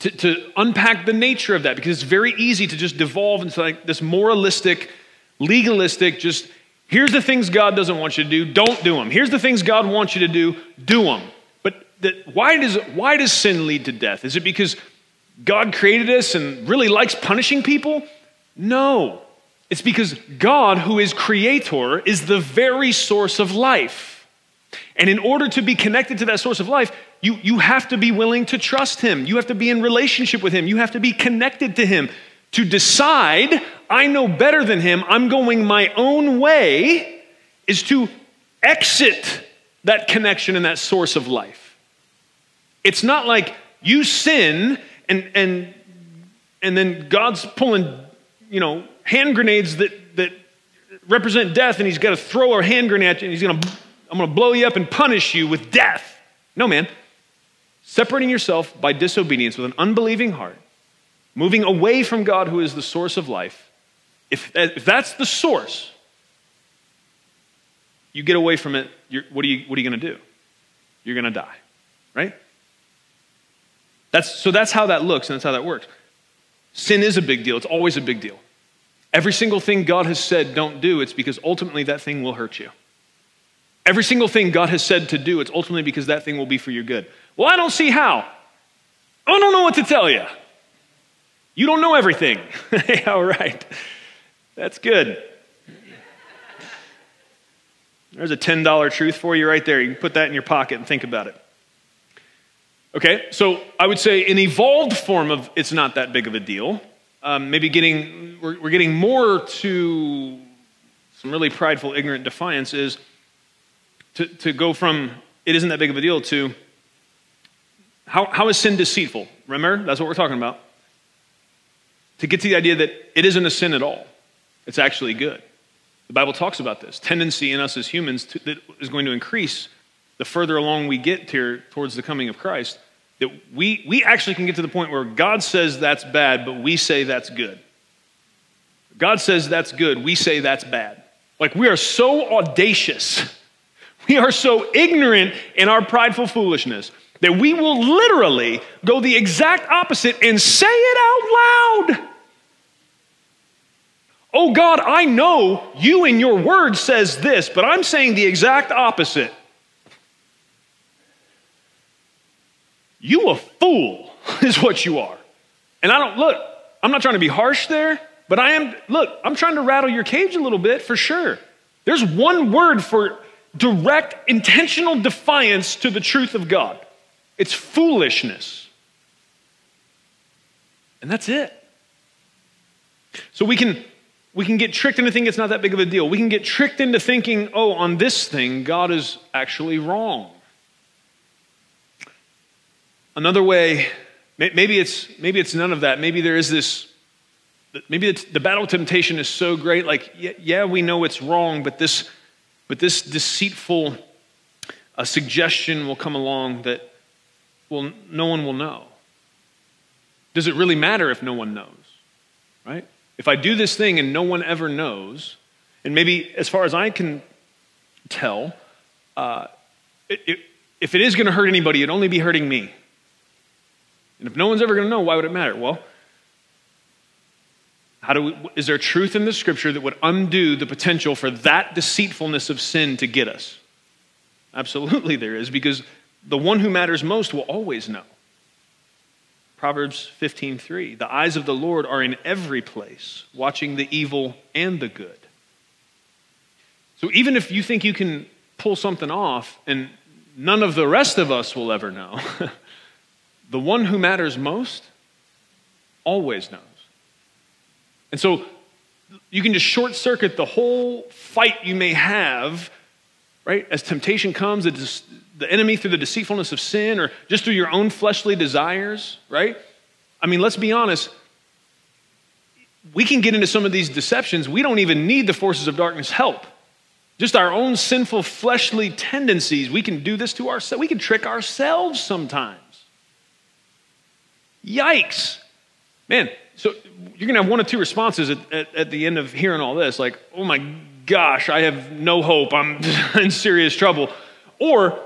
to, to unpack the nature of that, because it's very easy to just devolve into like this moralistic, legalistic, just Here's the things God doesn't want you to do, don't do them. Here's the things God wants you to do, do them. But that, why, does, why does sin lead to death? Is it because God created us and really likes punishing people? No. It's because God, who is creator, is the very source of life. And in order to be connected to that source of life, you, you have to be willing to trust Him. You have to be in relationship with Him. You have to be connected to Him to decide I know better than him, I'm going my own way, is to exit that connection and that source of life. It's not like you sin and, and, and then God's pulling, you know, hand grenades that, that represent death and he's got to throw a hand grenade at you and he's to, I'm to blow you up and punish you with death. No, man. Separating yourself by disobedience with an unbelieving heart moving away from God, who is the source of life, if, if that's the source, you get away from it, what are you, what are you going to do? You're going to die, right? That's, so that's how that looks and that's how that works. Sin is a big deal, it's always a big deal. Every single thing God has said don't do, it's because ultimately that thing will hurt you. Every single thing God has said to do, it's ultimately because that thing will be for your good. Well, I don't see how. I don't know what to tell you. You don't know everything. All right. That's good. There's a $10 truth for you right there. You can put that in your pocket and think about it. Okay, so I would say an evolved form of it's not that big of a deal. Um, maybe getting, we're, we're getting more to some really prideful, ignorant defiance is to, to go from it isn't that big of a deal to how, how is sin deceitful? Remember, that's what we're talking about to get to the idea that it isn't a sin at all. It's actually good. The Bible talks about this tendency in us as humans to, that is going to increase the further along we get here towards the coming of Christ. That we, we actually can get to the point where God says that's bad, but we say that's good. God says that's good, we say that's bad. Like we are so audacious, we are so ignorant in our prideful foolishness that we will literally go the exact opposite and say it out loud. Oh God, I know you in your word says this, but I'm saying the exact opposite. You a fool is what you are. And I don't look, I'm not trying to be harsh there, but I am look, I'm trying to rattle your cage a little bit for sure. There's one word for direct intentional defiance to the truth of God. It's foolishness. And that's it. So we can we can get tricked into thinking it's not that big of a deal. We can get tricked into thinking, oh, on this thing, God is actually wrong. Another way, maybe it's, maybe it's none of that. Maybe there is this, maybe the battle of temptation is so great, like, yeah, we know it's wrong, but this, but this deceitful a suggestion will come along that well, no one will know. Does it really matter if no one knows? Right? If I do this thing and no one ever knows, and maybe as far as I can tell, uh, it, it, if it is going to hurt anybody, it'd only be hurting me. And if no one's ever going to know, why would it matter? Well, How do we, is there truth in the scripture that would undo the potential for that deceitfulness of sin to get us? Absolutely, there is, because the one who matters most will always know. Proverbs 15:3 The eyes of the Lord are in every place, watching the evil and the good. So even if you think you can pull something off and none of the rest of us will ever know, the one who matters most always knows. And so you can just short circuit the whole fight you may have, right? As temptation comes, the enemy through the deceitfulness of sin or just through your own fleshly desires, right? I mean, let's be honest. We can get into some of these deceptions. We don't even need the forces of darkness help. Just our own sinful fleshly tendencies. We can do this to ourselves. We can trick ourselves sometimes. Yikes. Man, so you're going to have one of two responses at, at, at, the end of hearing all this like, oh my gosh, I have no hope. I'm in serious trouble. Or,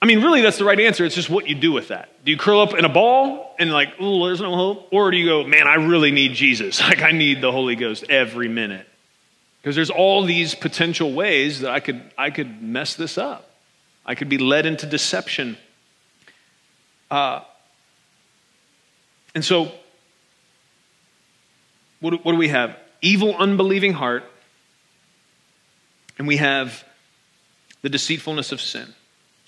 I mean, really, that's the right answer. It's just what you do with that. Do you curl up in a ball and, like, oh, there's no hope? Or do you go, man, I really need Jesus? Like, I need the Holy Ghost every minute. Because there's all these potential ways that I could, I could mess this up. I could be led into deception. Uh, and so, what do, what do we have? Evil, unbelieving heart, and we have the deceitfulness of sin.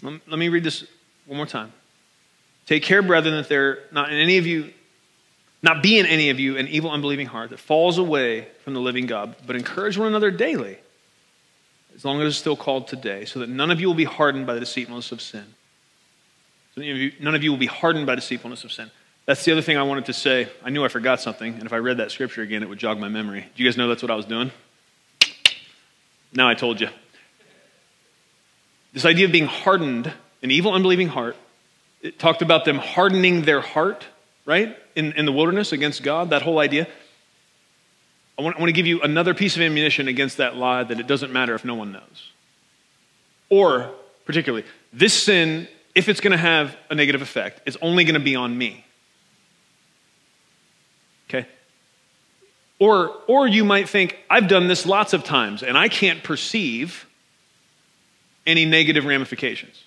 Let, me read this one more time. Take care, brethren, that there not in any of you, not be in any of you an evil, unbelieving heart that falls away from the living God, but encourage one another daily, as long as it's still called today, so that none of you will be hardened by the deceitfulness of sin. So none of you will be hardened by deceitfulness of sin. That's the other thing I wanted to say. I knew I forgot something, and if I read that scripture again, it would jog my memory. Do you guys know that's what I was doing? Now I told you. This idea of being hardened, an evil, unbelieving heart, it talked about them hardening their heart, right? In, in the wilderness against God, that whole idea. I want, I want to give you another piece of ammunition against that lie that it doesn't matter if no one knows. Or, particularly, this sin, if it's going to have a negative effect, is only going to be on me. Okay? Or, or you might think, I've done this lots of times and I can't perceive any negative ramifications.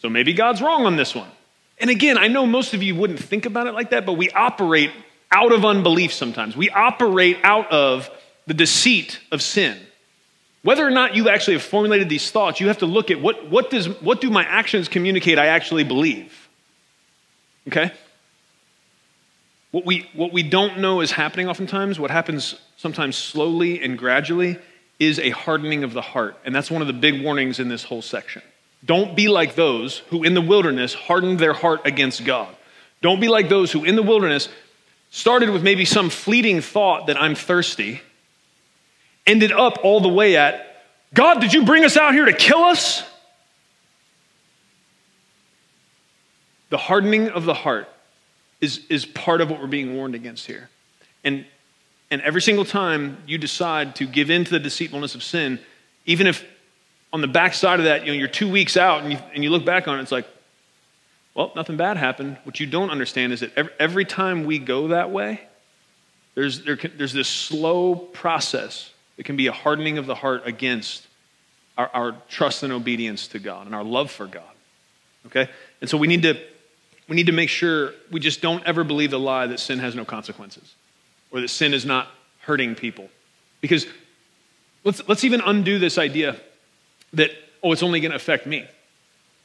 So maybe God's wrong on this one. And again, I know most of you wouldn't think about it like that, but we operate out of unbelief sometimes. We operate out of the deceit of sin. Whether or not you actually have formulated these thoughts, you have to look at what, what, does, what do my actions communicate I actually believe? Okay? What we, what we don't know is happening oftentimes, what happens sometimes slowly and gradually, is a hardening of the heart. And that's one of the big warnings in this whole section. Don't be like those who in the wilderness hardened their heart against God. Don't be like those who in the wilderness started with maybe some fleeting thought that I'm thirsty, ended up all the way at, God, did you bring us out here to kill us? The hardening of the heart is, is part of what we're being warned against here. And, and every single time you decide to give in to the deceitfulness of sin, even if on the backside of that, you know, you're two weeks out and you, and you look back on it, it's like, well, nothing bad happened. What you don't understand is that every, every time we go that way, there's, there, there's this slow process that can be a hardening of the heart against our, our trust and obedience to God and our love for God. Okay? And so we need to we need to make sure we just don't ever believe the lie that sin has no consequences or that sin is not hurting people. Because let's, let's even undo this idea that, oh, it's only going to affect me.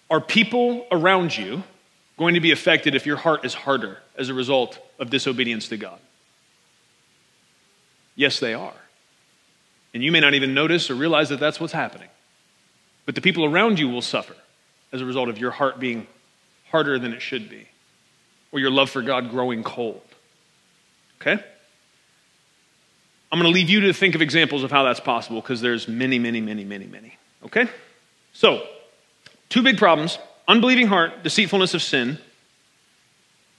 Are people around you going to be affected if your heart is harder as a result of disobedience to God? Yes, they are. And you may not even notice or realize that that's what's happening. But the people around you will suffer as a result of your heart being harder than it should be, or your love for God growing cold. Okay? I'm going to leave you to think of examples of how that's possible because there's many, many, many, many, many. Okay? So, two big problems unbelieving heart, deceitfulness of sin.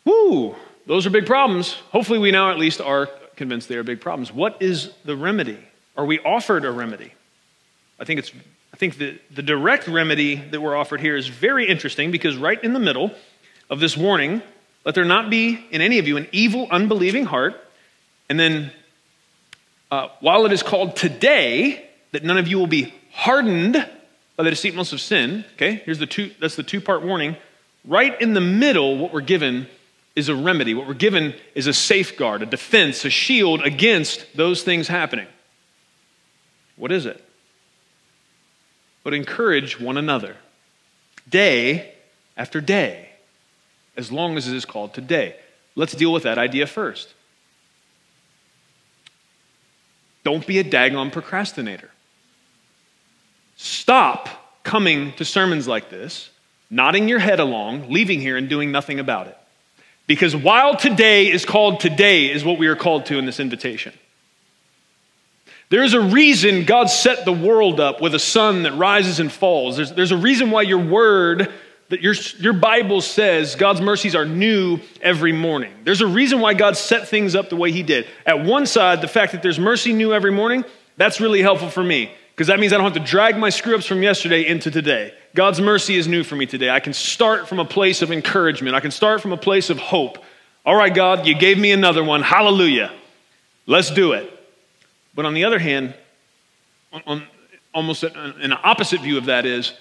Woo, those are big problems. Hopefully, we now at least are convinced they are big problems. What is the remedy? Are we offered a remedy? I think it's think the, the direct remedy that we're offered here is very interesting because right in the middle of this warning, let there not be in any of you an evil, unbelieving heart And then, uh, while it is called today, that none of you will be hardened by the deceitfulness of sin. Okay, here's the two, that's the two part warning. Right in the middle, what we're given is a remedy. What we're given is a safeguard, a defense, a shield against those things happening. What is it? But encourage one another day after day, as long as it is called today. Let's deal with that idea first. Don't be a daggone procrastinator. Stop coming to sermons like this, nodding your head along, leaving here and doing nothing about it. Because while today is called today, is what we are called to in this invitation. There is a reason God set the world up with a sun that rises and falls. There's, there's a reason why your word, that your, your Bible says God's mercies are new every morning. There's a reason why God set things up the way He did. At one side, the fact that there's mercy new every morning, that's really helpful for me because that means I don't have to drag my screw ups from yesterday into today. God's mercy is new for me today. I can start from a place of encouragement, I can start from a place of hope. All right, God, you gave me another one. Hallelujah. Let's do it. But on the other hand, on, on almost an, an opposite view of that is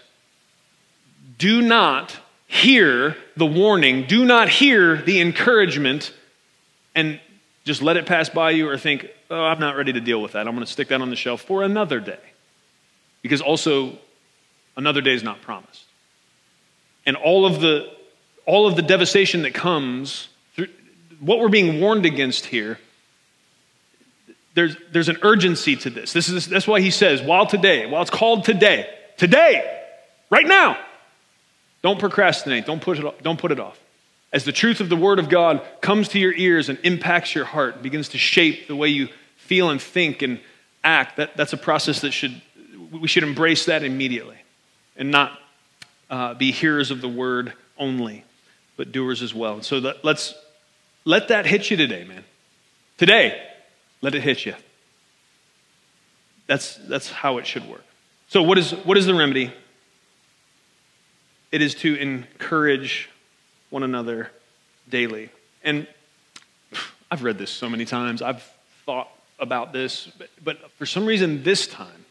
do not hear the warning, do not hear the encouragement, and just let it pass by you or think, oh, I'm not ready to deal with that. I'm going to stick that on the shelf for another day because also another day is not promised. And all of the, all of the devastation that comes, through, what we're being warned against here, there's, there's an urgency to this. this is, that's why he says, while today, while it's called today, today, right now, don't procrastinate, don't put it off, don't put it off. As the truth of the Word of God comes to your ears and impacts your heart, begins to shape the way you feel and think and act, that, that's a process that should we should embrace that immediately and not uh, be hearers of the word only, but doers as well. So that, let's let that hit you today, man. Today, let it hit you. That's, that's how it should work. So, what is, what is the remedy? It is to encourage one another daily. And I've read this so many times, I've thought about this, but, but for some reason, this time,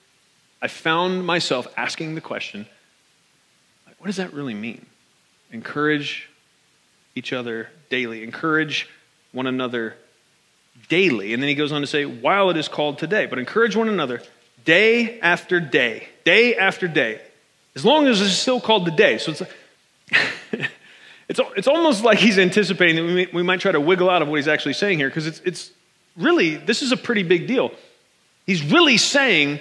I found myself asking the question what does that really mean? Encourage each other daily, encourage one another daily. And then he goes on to say, while it is called today, but encourage one another day after day, day after day, as long as it's still called the day. So it's, it's, it's almost like he's anticipating that we, may, we might try to wiggle out of what he's actually saying here, because it's, it's really, this is a pretty big deal. He's really saying,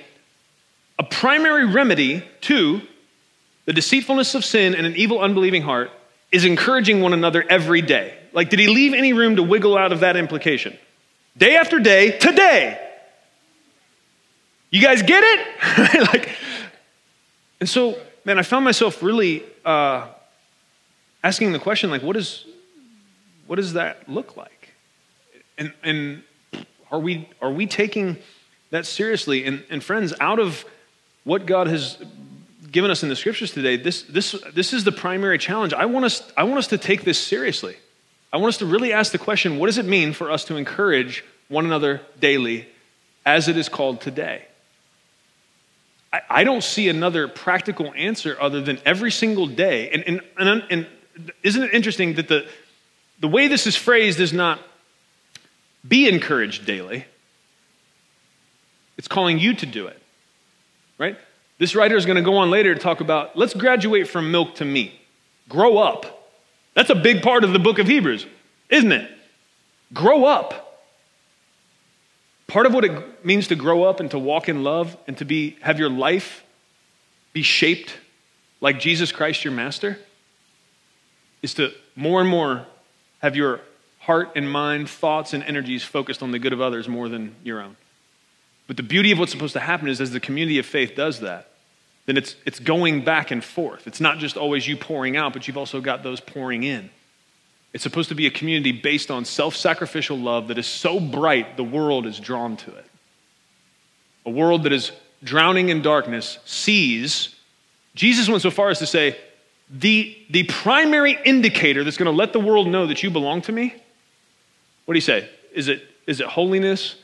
a primary remedy to the deceitfulness of sin and an evil, unbelieving heart is encouraging one another every day. Like, did he leave any room to wiggle out of that implication? Day after day, today. You guys get it? like, and so, man, I found myself really uh, asking the question, like, what, is, what does that look like? And, and are, we, are we taking that seriously? And, and friends, out of what God has given us in the scriptures today, this, this, this is the primary challenge. I want, us, I want us to take this seriously. I want us to really ask the question what does it mean for us to encourage one another daily as it is called today? I, I don't see another practical answer other than every single day. And, and, and, and isn't it interesting that the, the way this is phrased is not be encouraged daily, it's calling you to do it right? This writer is going to go on later to talk about let's graduate from milk to meat. Grow up. That's a big part of the book of Hebrews, isn't it? Grow up. Part of what it means to grow up and to walk in love and to be have your life be shaped like Jesus Christ your master is to more and more have your heart and mind, thoughts and energies focused on the good of others more than your own. But the beauty of what's supposed to happen is as the community of faith does that, then it's, it's going back and forth. It's not just always you pouring out, but you've also got those pouring in. It's supposed to be a community based on self sacrificial love that is so bright the world is drawn to it. A world that is drowning in darkness sees. Jesus went so far as to say, the, the primary indicator that's going to let the world know that you belong to me, what do you say? Is it is it holiness?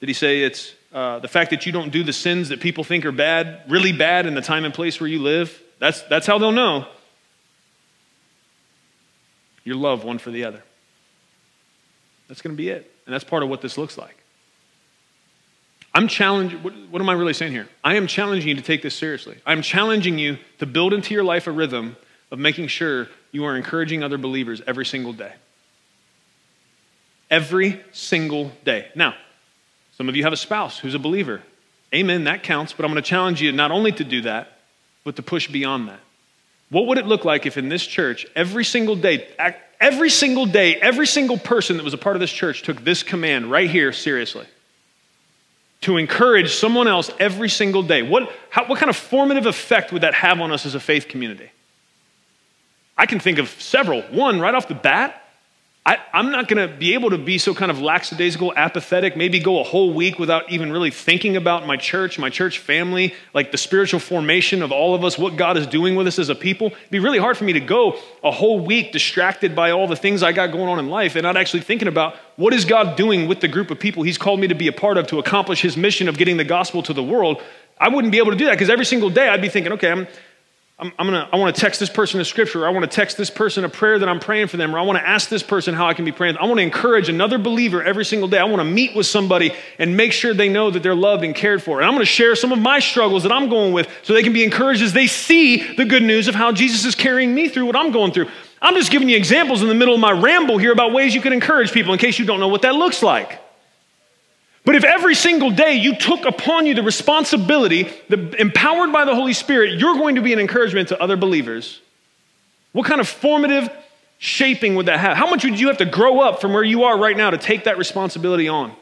Did he say it's uh, the fact that you don't do the sins that people think are bad, really bad in the time and place where you live? That's, that's how they'll know. Your love one for the other. That's going to be it. And that's part of what this looks like. I'm challenging, what, what, am I really saying here? I am challenging you to take this seriously. I'm challenging you to build into your life a rhythm of making sure you are encouraging other believers every single day. Every single day. Now, some of you have a spouse who's a believer. Amen, that counts, but I'm going to challenge you not only to do that, but to push beyond that. What would it look like if in this church, every single day, every single day, every single person that was a part of this church took this command right here seriously? to encourage someone else every single day. What, how, what kind of formative effect would that have on us as a faith community? I can think of several. One, right off the bat, I, am not going to be able to be so kind of lackadaisical, apathetic, maybe go a whole week without even really thinking about my church, my church family, like the spiritual formation of all of us, what God is doing with us as a people. It'd be really hard for me to go a whole week distracted by all the things I got going on in life and not actually thinking about what is God doing with the group of people He's called me to be a part of to accomplish His mission of getting the gospel to the world. I wouldn't be able to do that because every single day I'd be thinking, okay, I'm I'm, I'm, gonna, I want to text this person a scripture. I want to text this person a prayer that I'm praying for them, or I want to ask this person how I can be praying. I want to encourage another believer every single day. I want to meet with somebody and make sure they know that they're loved and cared for. And I'm going to share some of my struggles that I'm going with so they can be encouraged as they see the good news of how Jesus is carrying me through what I'm going through. I'm just giving you examples in the middle of my ramble here about ways you can encourage people in case you don't know what that looks like. But if every single day you took upon you the responsibility, the, empowered by the Holy Spirit, you're going to be an encouragement to other believers, what kind of formative shaping would that have? How much would you have to grow up from where you are right now to take that responsibility on?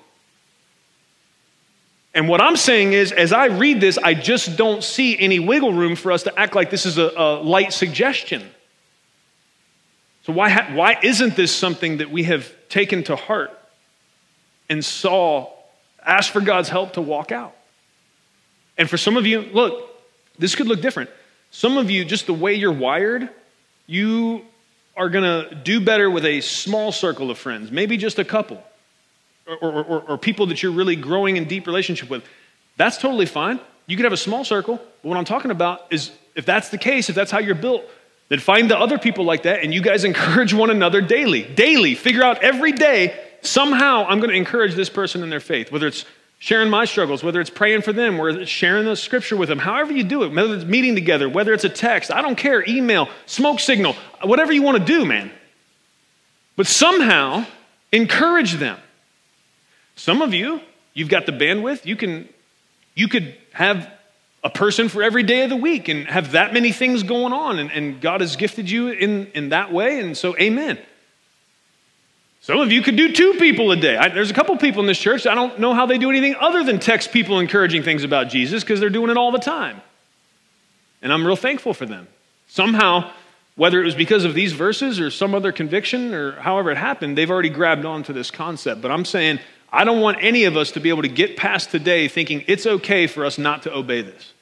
And what I'm saying is, as I read this, I just don't see any wiggle room for us to act like this is a, a light suggestion. So, why, ha- why isn't this something that we have taken to heart and saw Ask for God's help to walk out. And for some of you, look, this could look different. Some of you, just the way you're wired, you are going to do better with a small circle of friends, maybe just a couple, or, or, or, or, people that you're really growing in deep relationship with. That's totally fine. You could have a small circle, but what I'm talking about is if that's the case, if that's how you're built, then find the other people like that and you guys encourage one another daily. Daily. Figure out every day somehow I'm going to encourage this person in their faith, whether it's sharing my struggles, whether it's praying for them, whether it's sharing the scripture with them, however you do it, whether it's meeting together, whether it's a text, I don't care, email, smoke signal, whatever you want to do, man. But somehow encourage them. Some of you, you've got the bandwidth, you can you could have a person for every day of the week and have that many things going on, and, and God has gifted you in, in that way, and so amen. Some of you could do two people a day. I, there's a couple people in this church, I don't know how they do anything other than text people encouraging things about Jesus because they're doing it all the time. And I'm real thankful for them. Somehow, whether it was because of these verses or some other conviction or however it happened, they've already grabbed onto this concept. But I'm saying, I don't want any of us to be able to get past today thinking it's okay for us not to obey this.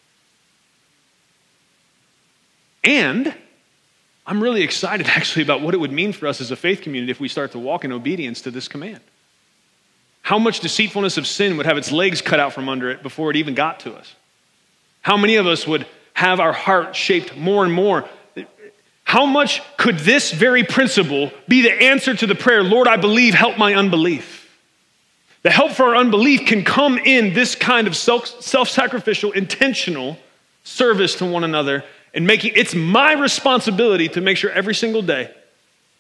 And I'm really excited actually about what it would mean for us as a faith community if we start to walk in obedience to this command. How much deceitfulness of sin would have its legs cut out from under it before it even got to us? How many of us would have our heart shaped more and more? How much could this very principle be the answer to the prayer, Lord, I believe, help my unbelief? The help for our unbelief can come in this kind of self sacrificial, intentional service to one another and making it's my responsibility to make sure every single day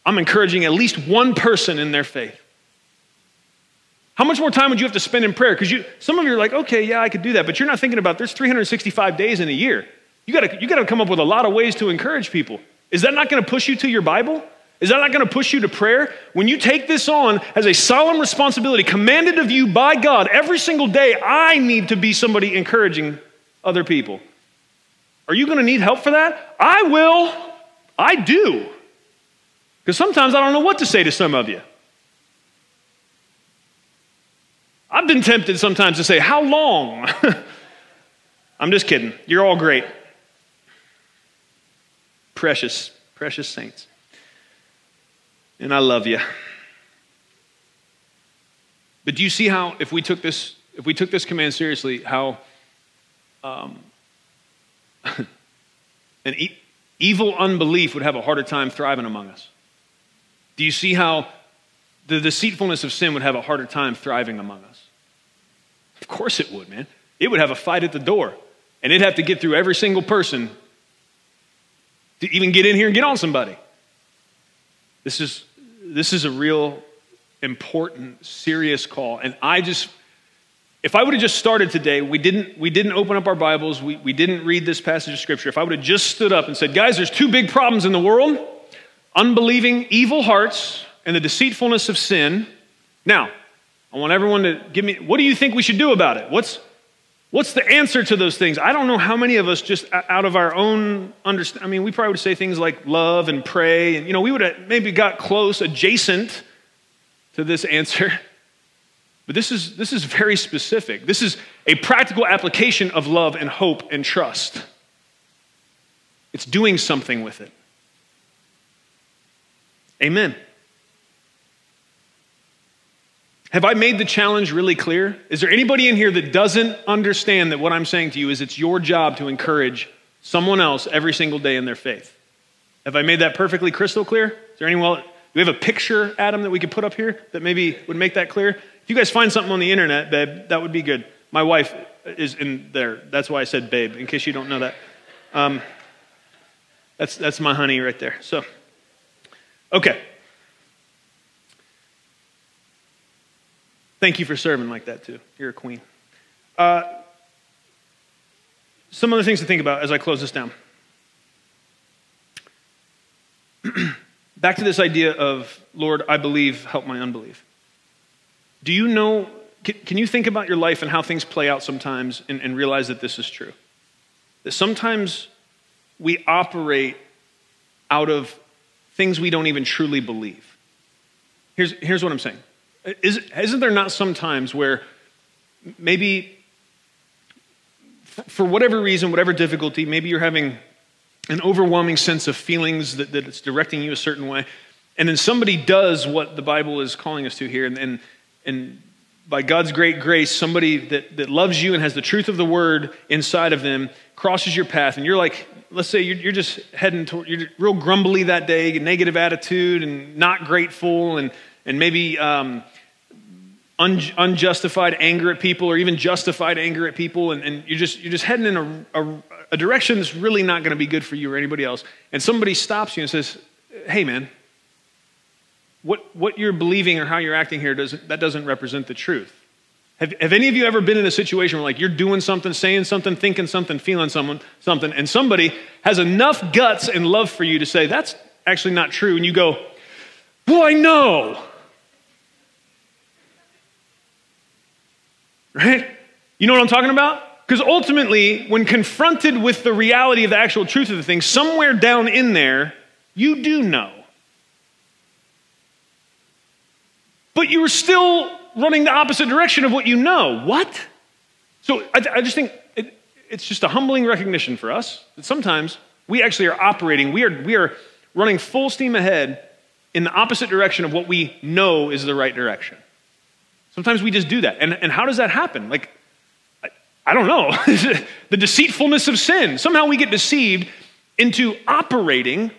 I'm encouraging at least one person in their faith. How much more time would you have to spend in prayer? Because you some of you are like, okay, yeah, I could do that, but you're not thinking about there's 365 days in a year. You gotta, you gotta come up with a lot of ways to encourage people. Is that not gonna push you to your Bible? Is that not going to push you to prayer? When you take this on as a solemn responsibility commanded of you by God every single day, I need to be somebody encouraging other people. Are you going to need help for that? I will. I do. Because sometimes I don't know what to say to some of you. I've been tempted sometimes to say, How long? I'm just kidding. You're all great. Precious, precious saints. And I love you. But do you see how, if we took this, if we took this command seriously, how um, an e- evil unbelief would have a harder time thriving among us? Do you see how the deceitfulness of sin would have a harder time thriving among us? Of course it would, man. It would have a fight at the door, and it'd have to get through every single person to even get in here and get on somebody. This is, this is a real important, serious call. And I just, if I would have just started today, we didn't, we didn't open up our Bibles, we, we didn't read this passage of Scripture. If I would have just stood up and said, guys, there's two big problems in the world unbelieving, evil hearts, and the deceitfulness of sin. Now, I want everyone to give me, what do you think we should do about it? What's, what's the answer to those things? I don't know how many of us just out of our own understanding, I mean, we probably would say things like love and pray, and, you know, we would have maybe got close, adjacent to this answer. But this is, this is very specific. This is a practical application of love and hope and trust. It's doing something with it. Amen. Have I made the challenge really clear? Is there anybody in here that doesn't understand that what I'm saying to you is it's your job to encourage someone else every single day in their faith? Have I made that perfectly crystal clear? Is there anyone? We have a picture, Adam, that we could put up here that maybe would make that clear? If you guys find something on the internet, babe, that would be good. My wife is in there. That's why I said babe, in case you don't know that. Um, that's, that's my honey right there. So, okay. Thank you for serving like that, too. You're a queen. Uh, some other things to think about as I close this down. Back to this idea of, Lord, I believe, help my unbelief. Do you know, can, can you think about your life and how things play out sometimes and, and realize that this is true? That sometimes we operate out of things we don't even truly believe. Here's, here's what I'm saying is, isn't there not some times where maybe for whatever reason, whatever difficulty, maybe you're having an overwhelming sense of feelings that, that it's directing you a certain way, and then somebody does what the Bible is calling us to here, and, and, and by God's great grace, somebody that, that loves you and has the truth of the word inside of them crosses your path, and you're like, let's say you're, you're just heading toward, you're real grumbly that day, negative attitude, and not grateful, and, and maybe um, un- unjustified anger at people or even justified anger at people, and, and you're, just, you're just heading in a, a, a direction that's really not going to be good for you or anybody else, and somebody stops you and says, Hey, man, what, what you're believing or how you're acting here, doesn't, that doesn't represent the truth. Have, have any of you ever been in a situation where like you're doing something, saying something, thinking something, feeling someone, something, and somebody has enough guts and love for you to say, that's actually not true, and you go, well, I know. Right? You know what I'm talking about? Because ultimately, when confronted with the reality of the actual truth of the thing, somewhere down in there, you do know. But you are still running the opposite direction of what you know. What? So I, I just think it, it's just a humbling recognition for us that sometimes we actually are operating, we are, we are running full steam ahead in the opposite direction of what we know is the right direction. Sometimes we just do that. And, and how does that happen? Like, I, don't know. the deceitfulness of sin. Somehow we get deceived into operating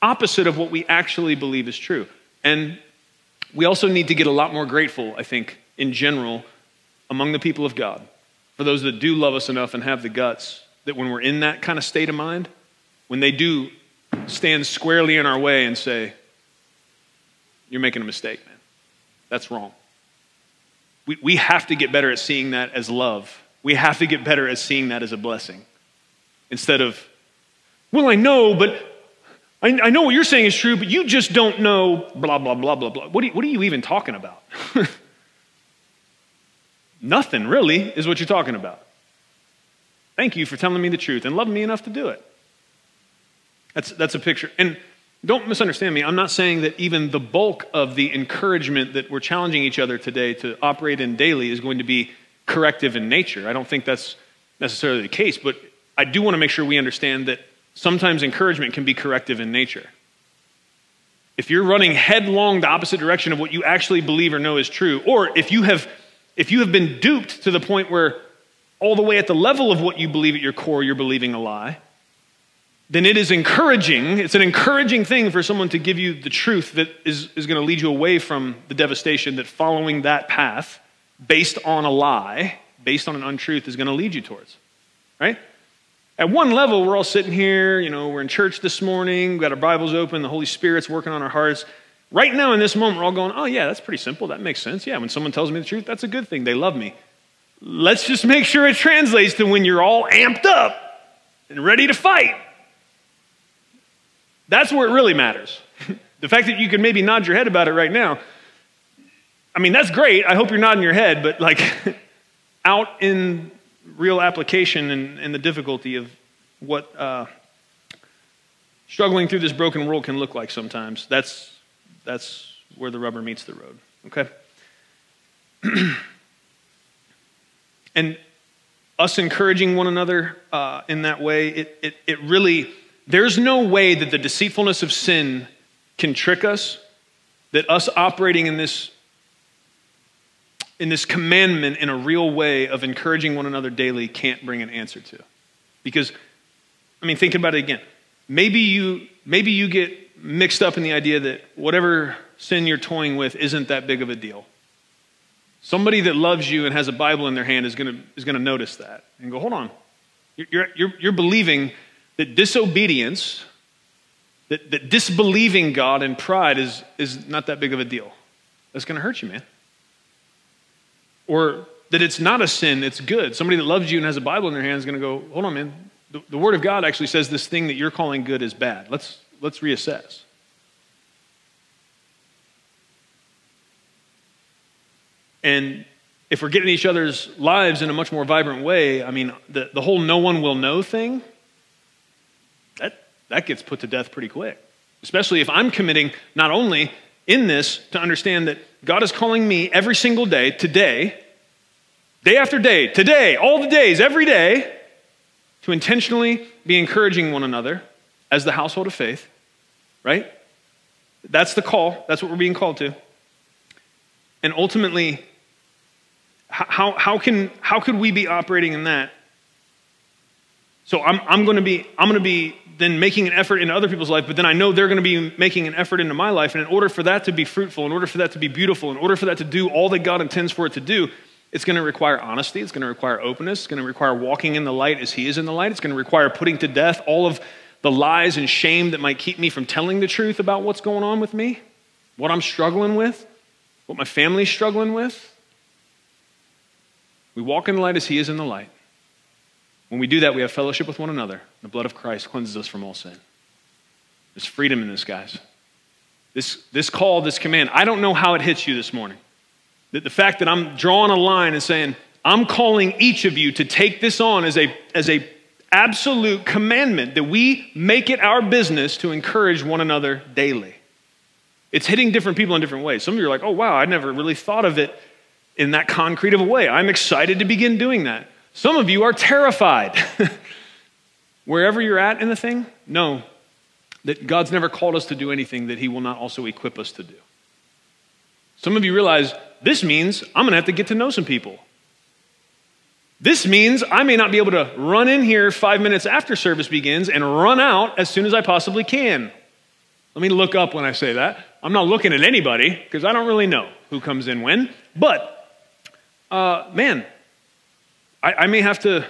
opposite of what we actually believe is true. And we also need to get a lot more grateful, I think, in general, among the people of God. For those that do love us enough and have the guts, that when we're in that kind of state of mind, when they do stand squarely in our way and say, You're making a mistake, man. That's wrong. We, we have to get better at seeing that as love. We have to get better at seeing that as a blessing. Instead of, well, I know, but I, I know what you're saying is true, but you just don't know, blah, blah, blah, blah, blah. What are you, what are you even talking about? Nothing, really, is what you're talking about. Thank you for telling me the truth and loving me enough to do it. That's, that's a picture. And don't misunderstand me. I'm not saying that even the bulk of the encouragement that we're challenging each other today to operate in daily is going to be corrective in nature. I don't think that's necessarily the case, but I do want to make sure we understand that sometimes encouragement can be corrective in nature. if you're running headlong the opposite direction of what you actually believe or know is true, or if you have if you have been duped to the point where all the way at the level of what you believe at your core you're believing a lie, then it is encouraging. It's an encouraging thing for someone to give you the truth that is, is going to lead you away from the devastation that following that path based on a lie, based on an untruth, is going to lead you towards. Right? At one level, we're all sitting here, you know, we're in church this morning, we've got our Bibles open, the Holy Spirit's working on our hearts. Right now, in this moment, we're all going, oh, yeah, that's pretty simple. That makes sense. Yeah, when someone tells me the truth, that's a good thing. They love me. Let's just make sure it translates to when you're all amped up and ready to fight. That's where it really matters. the fact that you can maybe nod your head about it right now, I mean, that's great. I hope you're nodding your head, but like out in real application and, and the difficulty of what uh, struggling through this broken world can look like sometimes, that's, that's where the rubber meets the road, okay? and us encouraging one another uh, in that way, it, it, it really there's no way that the deceitfulness of sin can trick us, that us operating in this in this commandment in a real way of encouraging one another daily can't bring an answer to. Because I mean thinking about it again. Maybe you maybe you get mixed up in the idea that whatever sin you're toying with isn't that big of a deal. Somebody that loves you and has a Bible in their hand is going to, is to notice that and go, hold on. You're, you're, you're believing that disobedience, that, that disbelieving God and pride is, is not that big of a deal. That's going to hurt you, man. Or that it's not a sin, it's good. Somebody that loves you and has a Bible in their hand is going to go, hold on, man. The, the Word of God actually says this thing that you're calling good is bad. Let's, let's reassess. And if we're getting each other's lives in a much more vibrant way, I mean, the, the whole no one will know thing, that gets put to death pretty quick. Especially if I'm committing not only in this to understand that God is calling me every single day, today, day after day, today, all the days, every day, to intentionally be encouraging one another as the household of faith, right? That's the call. That's what we're being called to. And ultimately, how, how, can, how could we be operating in that? So I'm, I'm going to be, I'm going to be then making an effort in other people's life, but then I know they're going to be making an effort into my life. And in order for that to be fruitful, in order for that to be beautiful, in order for that to do all that God intends for it to do, it's going to require honesty. It's going to require openness. It's going to require walking in the light as He is in the light. It's going to require putting to death all of the lies and shame that might keep me from telling the truth about what's going on with me, what I'm struggling with, what my family's struggling with. We walk in the light as He is in the light. When we do that, we have fellowship with one another. The blood of Christ cleanses us from all sin. There's freedom in this, guys. This, this call, this command, I don't know how it hits you this morning. The, the fact that I'm drawing a line and saying, I'm calling each of you to take this on as a, as a absolute commandment that we make it our business to encourage one another daily. It's hitting different people in different ways. Some of you are like, oh, wow, I never really thought of it in that concrete of a way. I'm excited to begin doing that. Some of you are terrified. Wherever you're at in the thing, know that God's never called us to do anything that He will not also equip us to do. Some of you realize this means I'm going to have to get to know some people. This means I may not be able to run in here five minutes after service begins and run out as soon as I possibly can. Let me look up when I say that. I'm not looking at anybody because I don't really know who comes in when. But, uh, man, I, I may have to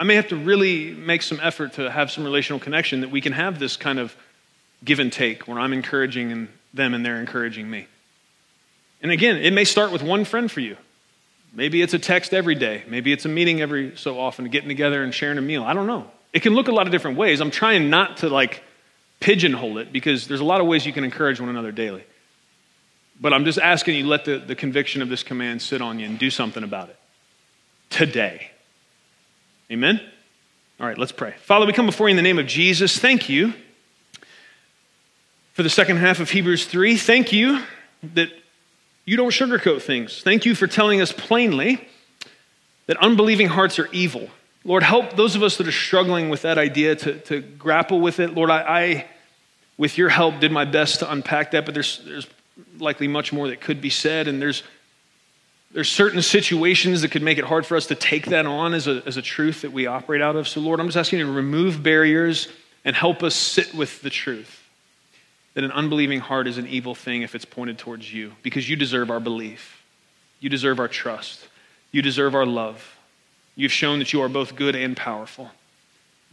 I may have to really make some effort to have some relational connection that we can have this kind of give and take where I'm encouraging them and they're encouraging me. And again, it may start with one friend for you. Maybe it's a text every day. Maybe it's a meeting every so often, getting together and sharing a meal. I don't know. It can look a lot of different ways. I'm trying not to like pigeonhole it because there's a lot of ways you can encourage one another daily. But I'm just asking you let the, the conviction of this command sit on you and do something about it today. Amen? All right, let's pray. Father, we come before you in the name of Jesus. Thank you for the second half of Hebrews 3. Thank you that you don't sugarcoat things. Thank you for telling us plainly that unbelieving hearts are evil. Lord, help those of us that are struggling with that idea to, to grapple with it. Lord, I, I, with your help, did my best to unpack that, but there's, there's likely much more that could be said, and there's, there's certain situations that could make it hard for us to take that on as a, as a truth that we operate out of. So, Lord, I'm just asking you to remove barriers and help us sit with the truth that an unbelieving heart is an evil thing if it's pointed towards you, because you deserve our belief. You deserve our trust. You deserve our love. You've shown that you are both good and powerful.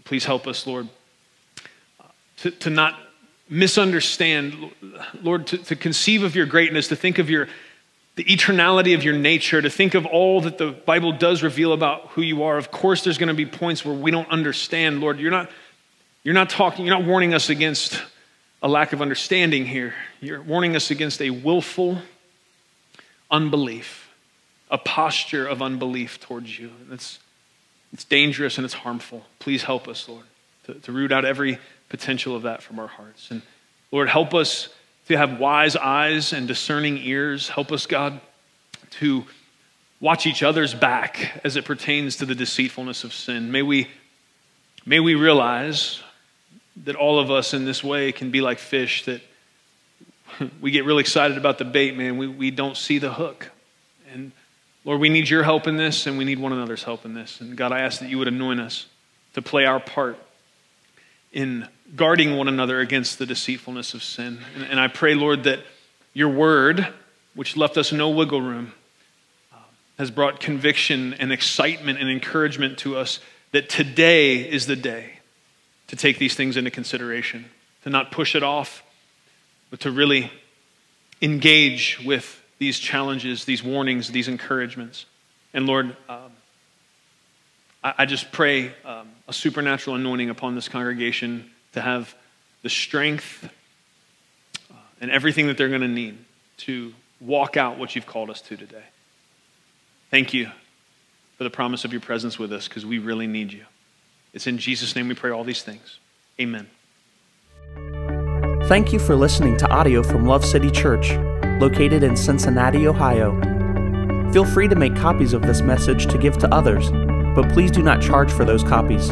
Please help us, Lord, to, to not misunderstand, Lord, to, to conceive of your greatness, to think of your the eternality of your nature, to think of all that the Bible does reveal about who you are. Of course, there's going to be points where we don't understand, Lord. You're not, you're not talking, you're not warning us against a lack of understanding here. You're warning us against a willful unbelief, a posture of unbelief towards you. And It's, it's dangerous and it's harmful. Please help us, Lord, to, to root out every potential of that from our hearts. And Lord, help us to have wise eyes and discerning ears. Help us, God, to watch each other's back as it pertains to the deceitfulness of sin. May we, may we realize that all of us in this way can be like fish that we get really excited about the bait, man. We, we don't see the hook. And Lord, we need your help in this and we need one another's help in this. And God, I ask that you would anoint us to play our part in guarding one another against the deceitfulness of sin. And, and I pray, Lord, that your word, which left us no wiggle room, uh, has brought conviction and excitement and encouragement to us that today is the day to take these things into consideration, to not push it off, but to really engage with these challenges, these warnings, these encouragements. And Lord, um, I, I, just pray um, a supernatural anointing upon this congregation to have the strength uh, and everything that they're going to need to walk out what you've called us to today. Thank you for the promise of your presence with us because we really need you. It's in Jesus' name we pray all these things. Amen. Thank you for listening to audio from Love City Church, located in Cincinnati, Ohio. Feel free to make copies of this message to give to others, but please do not charge for those copies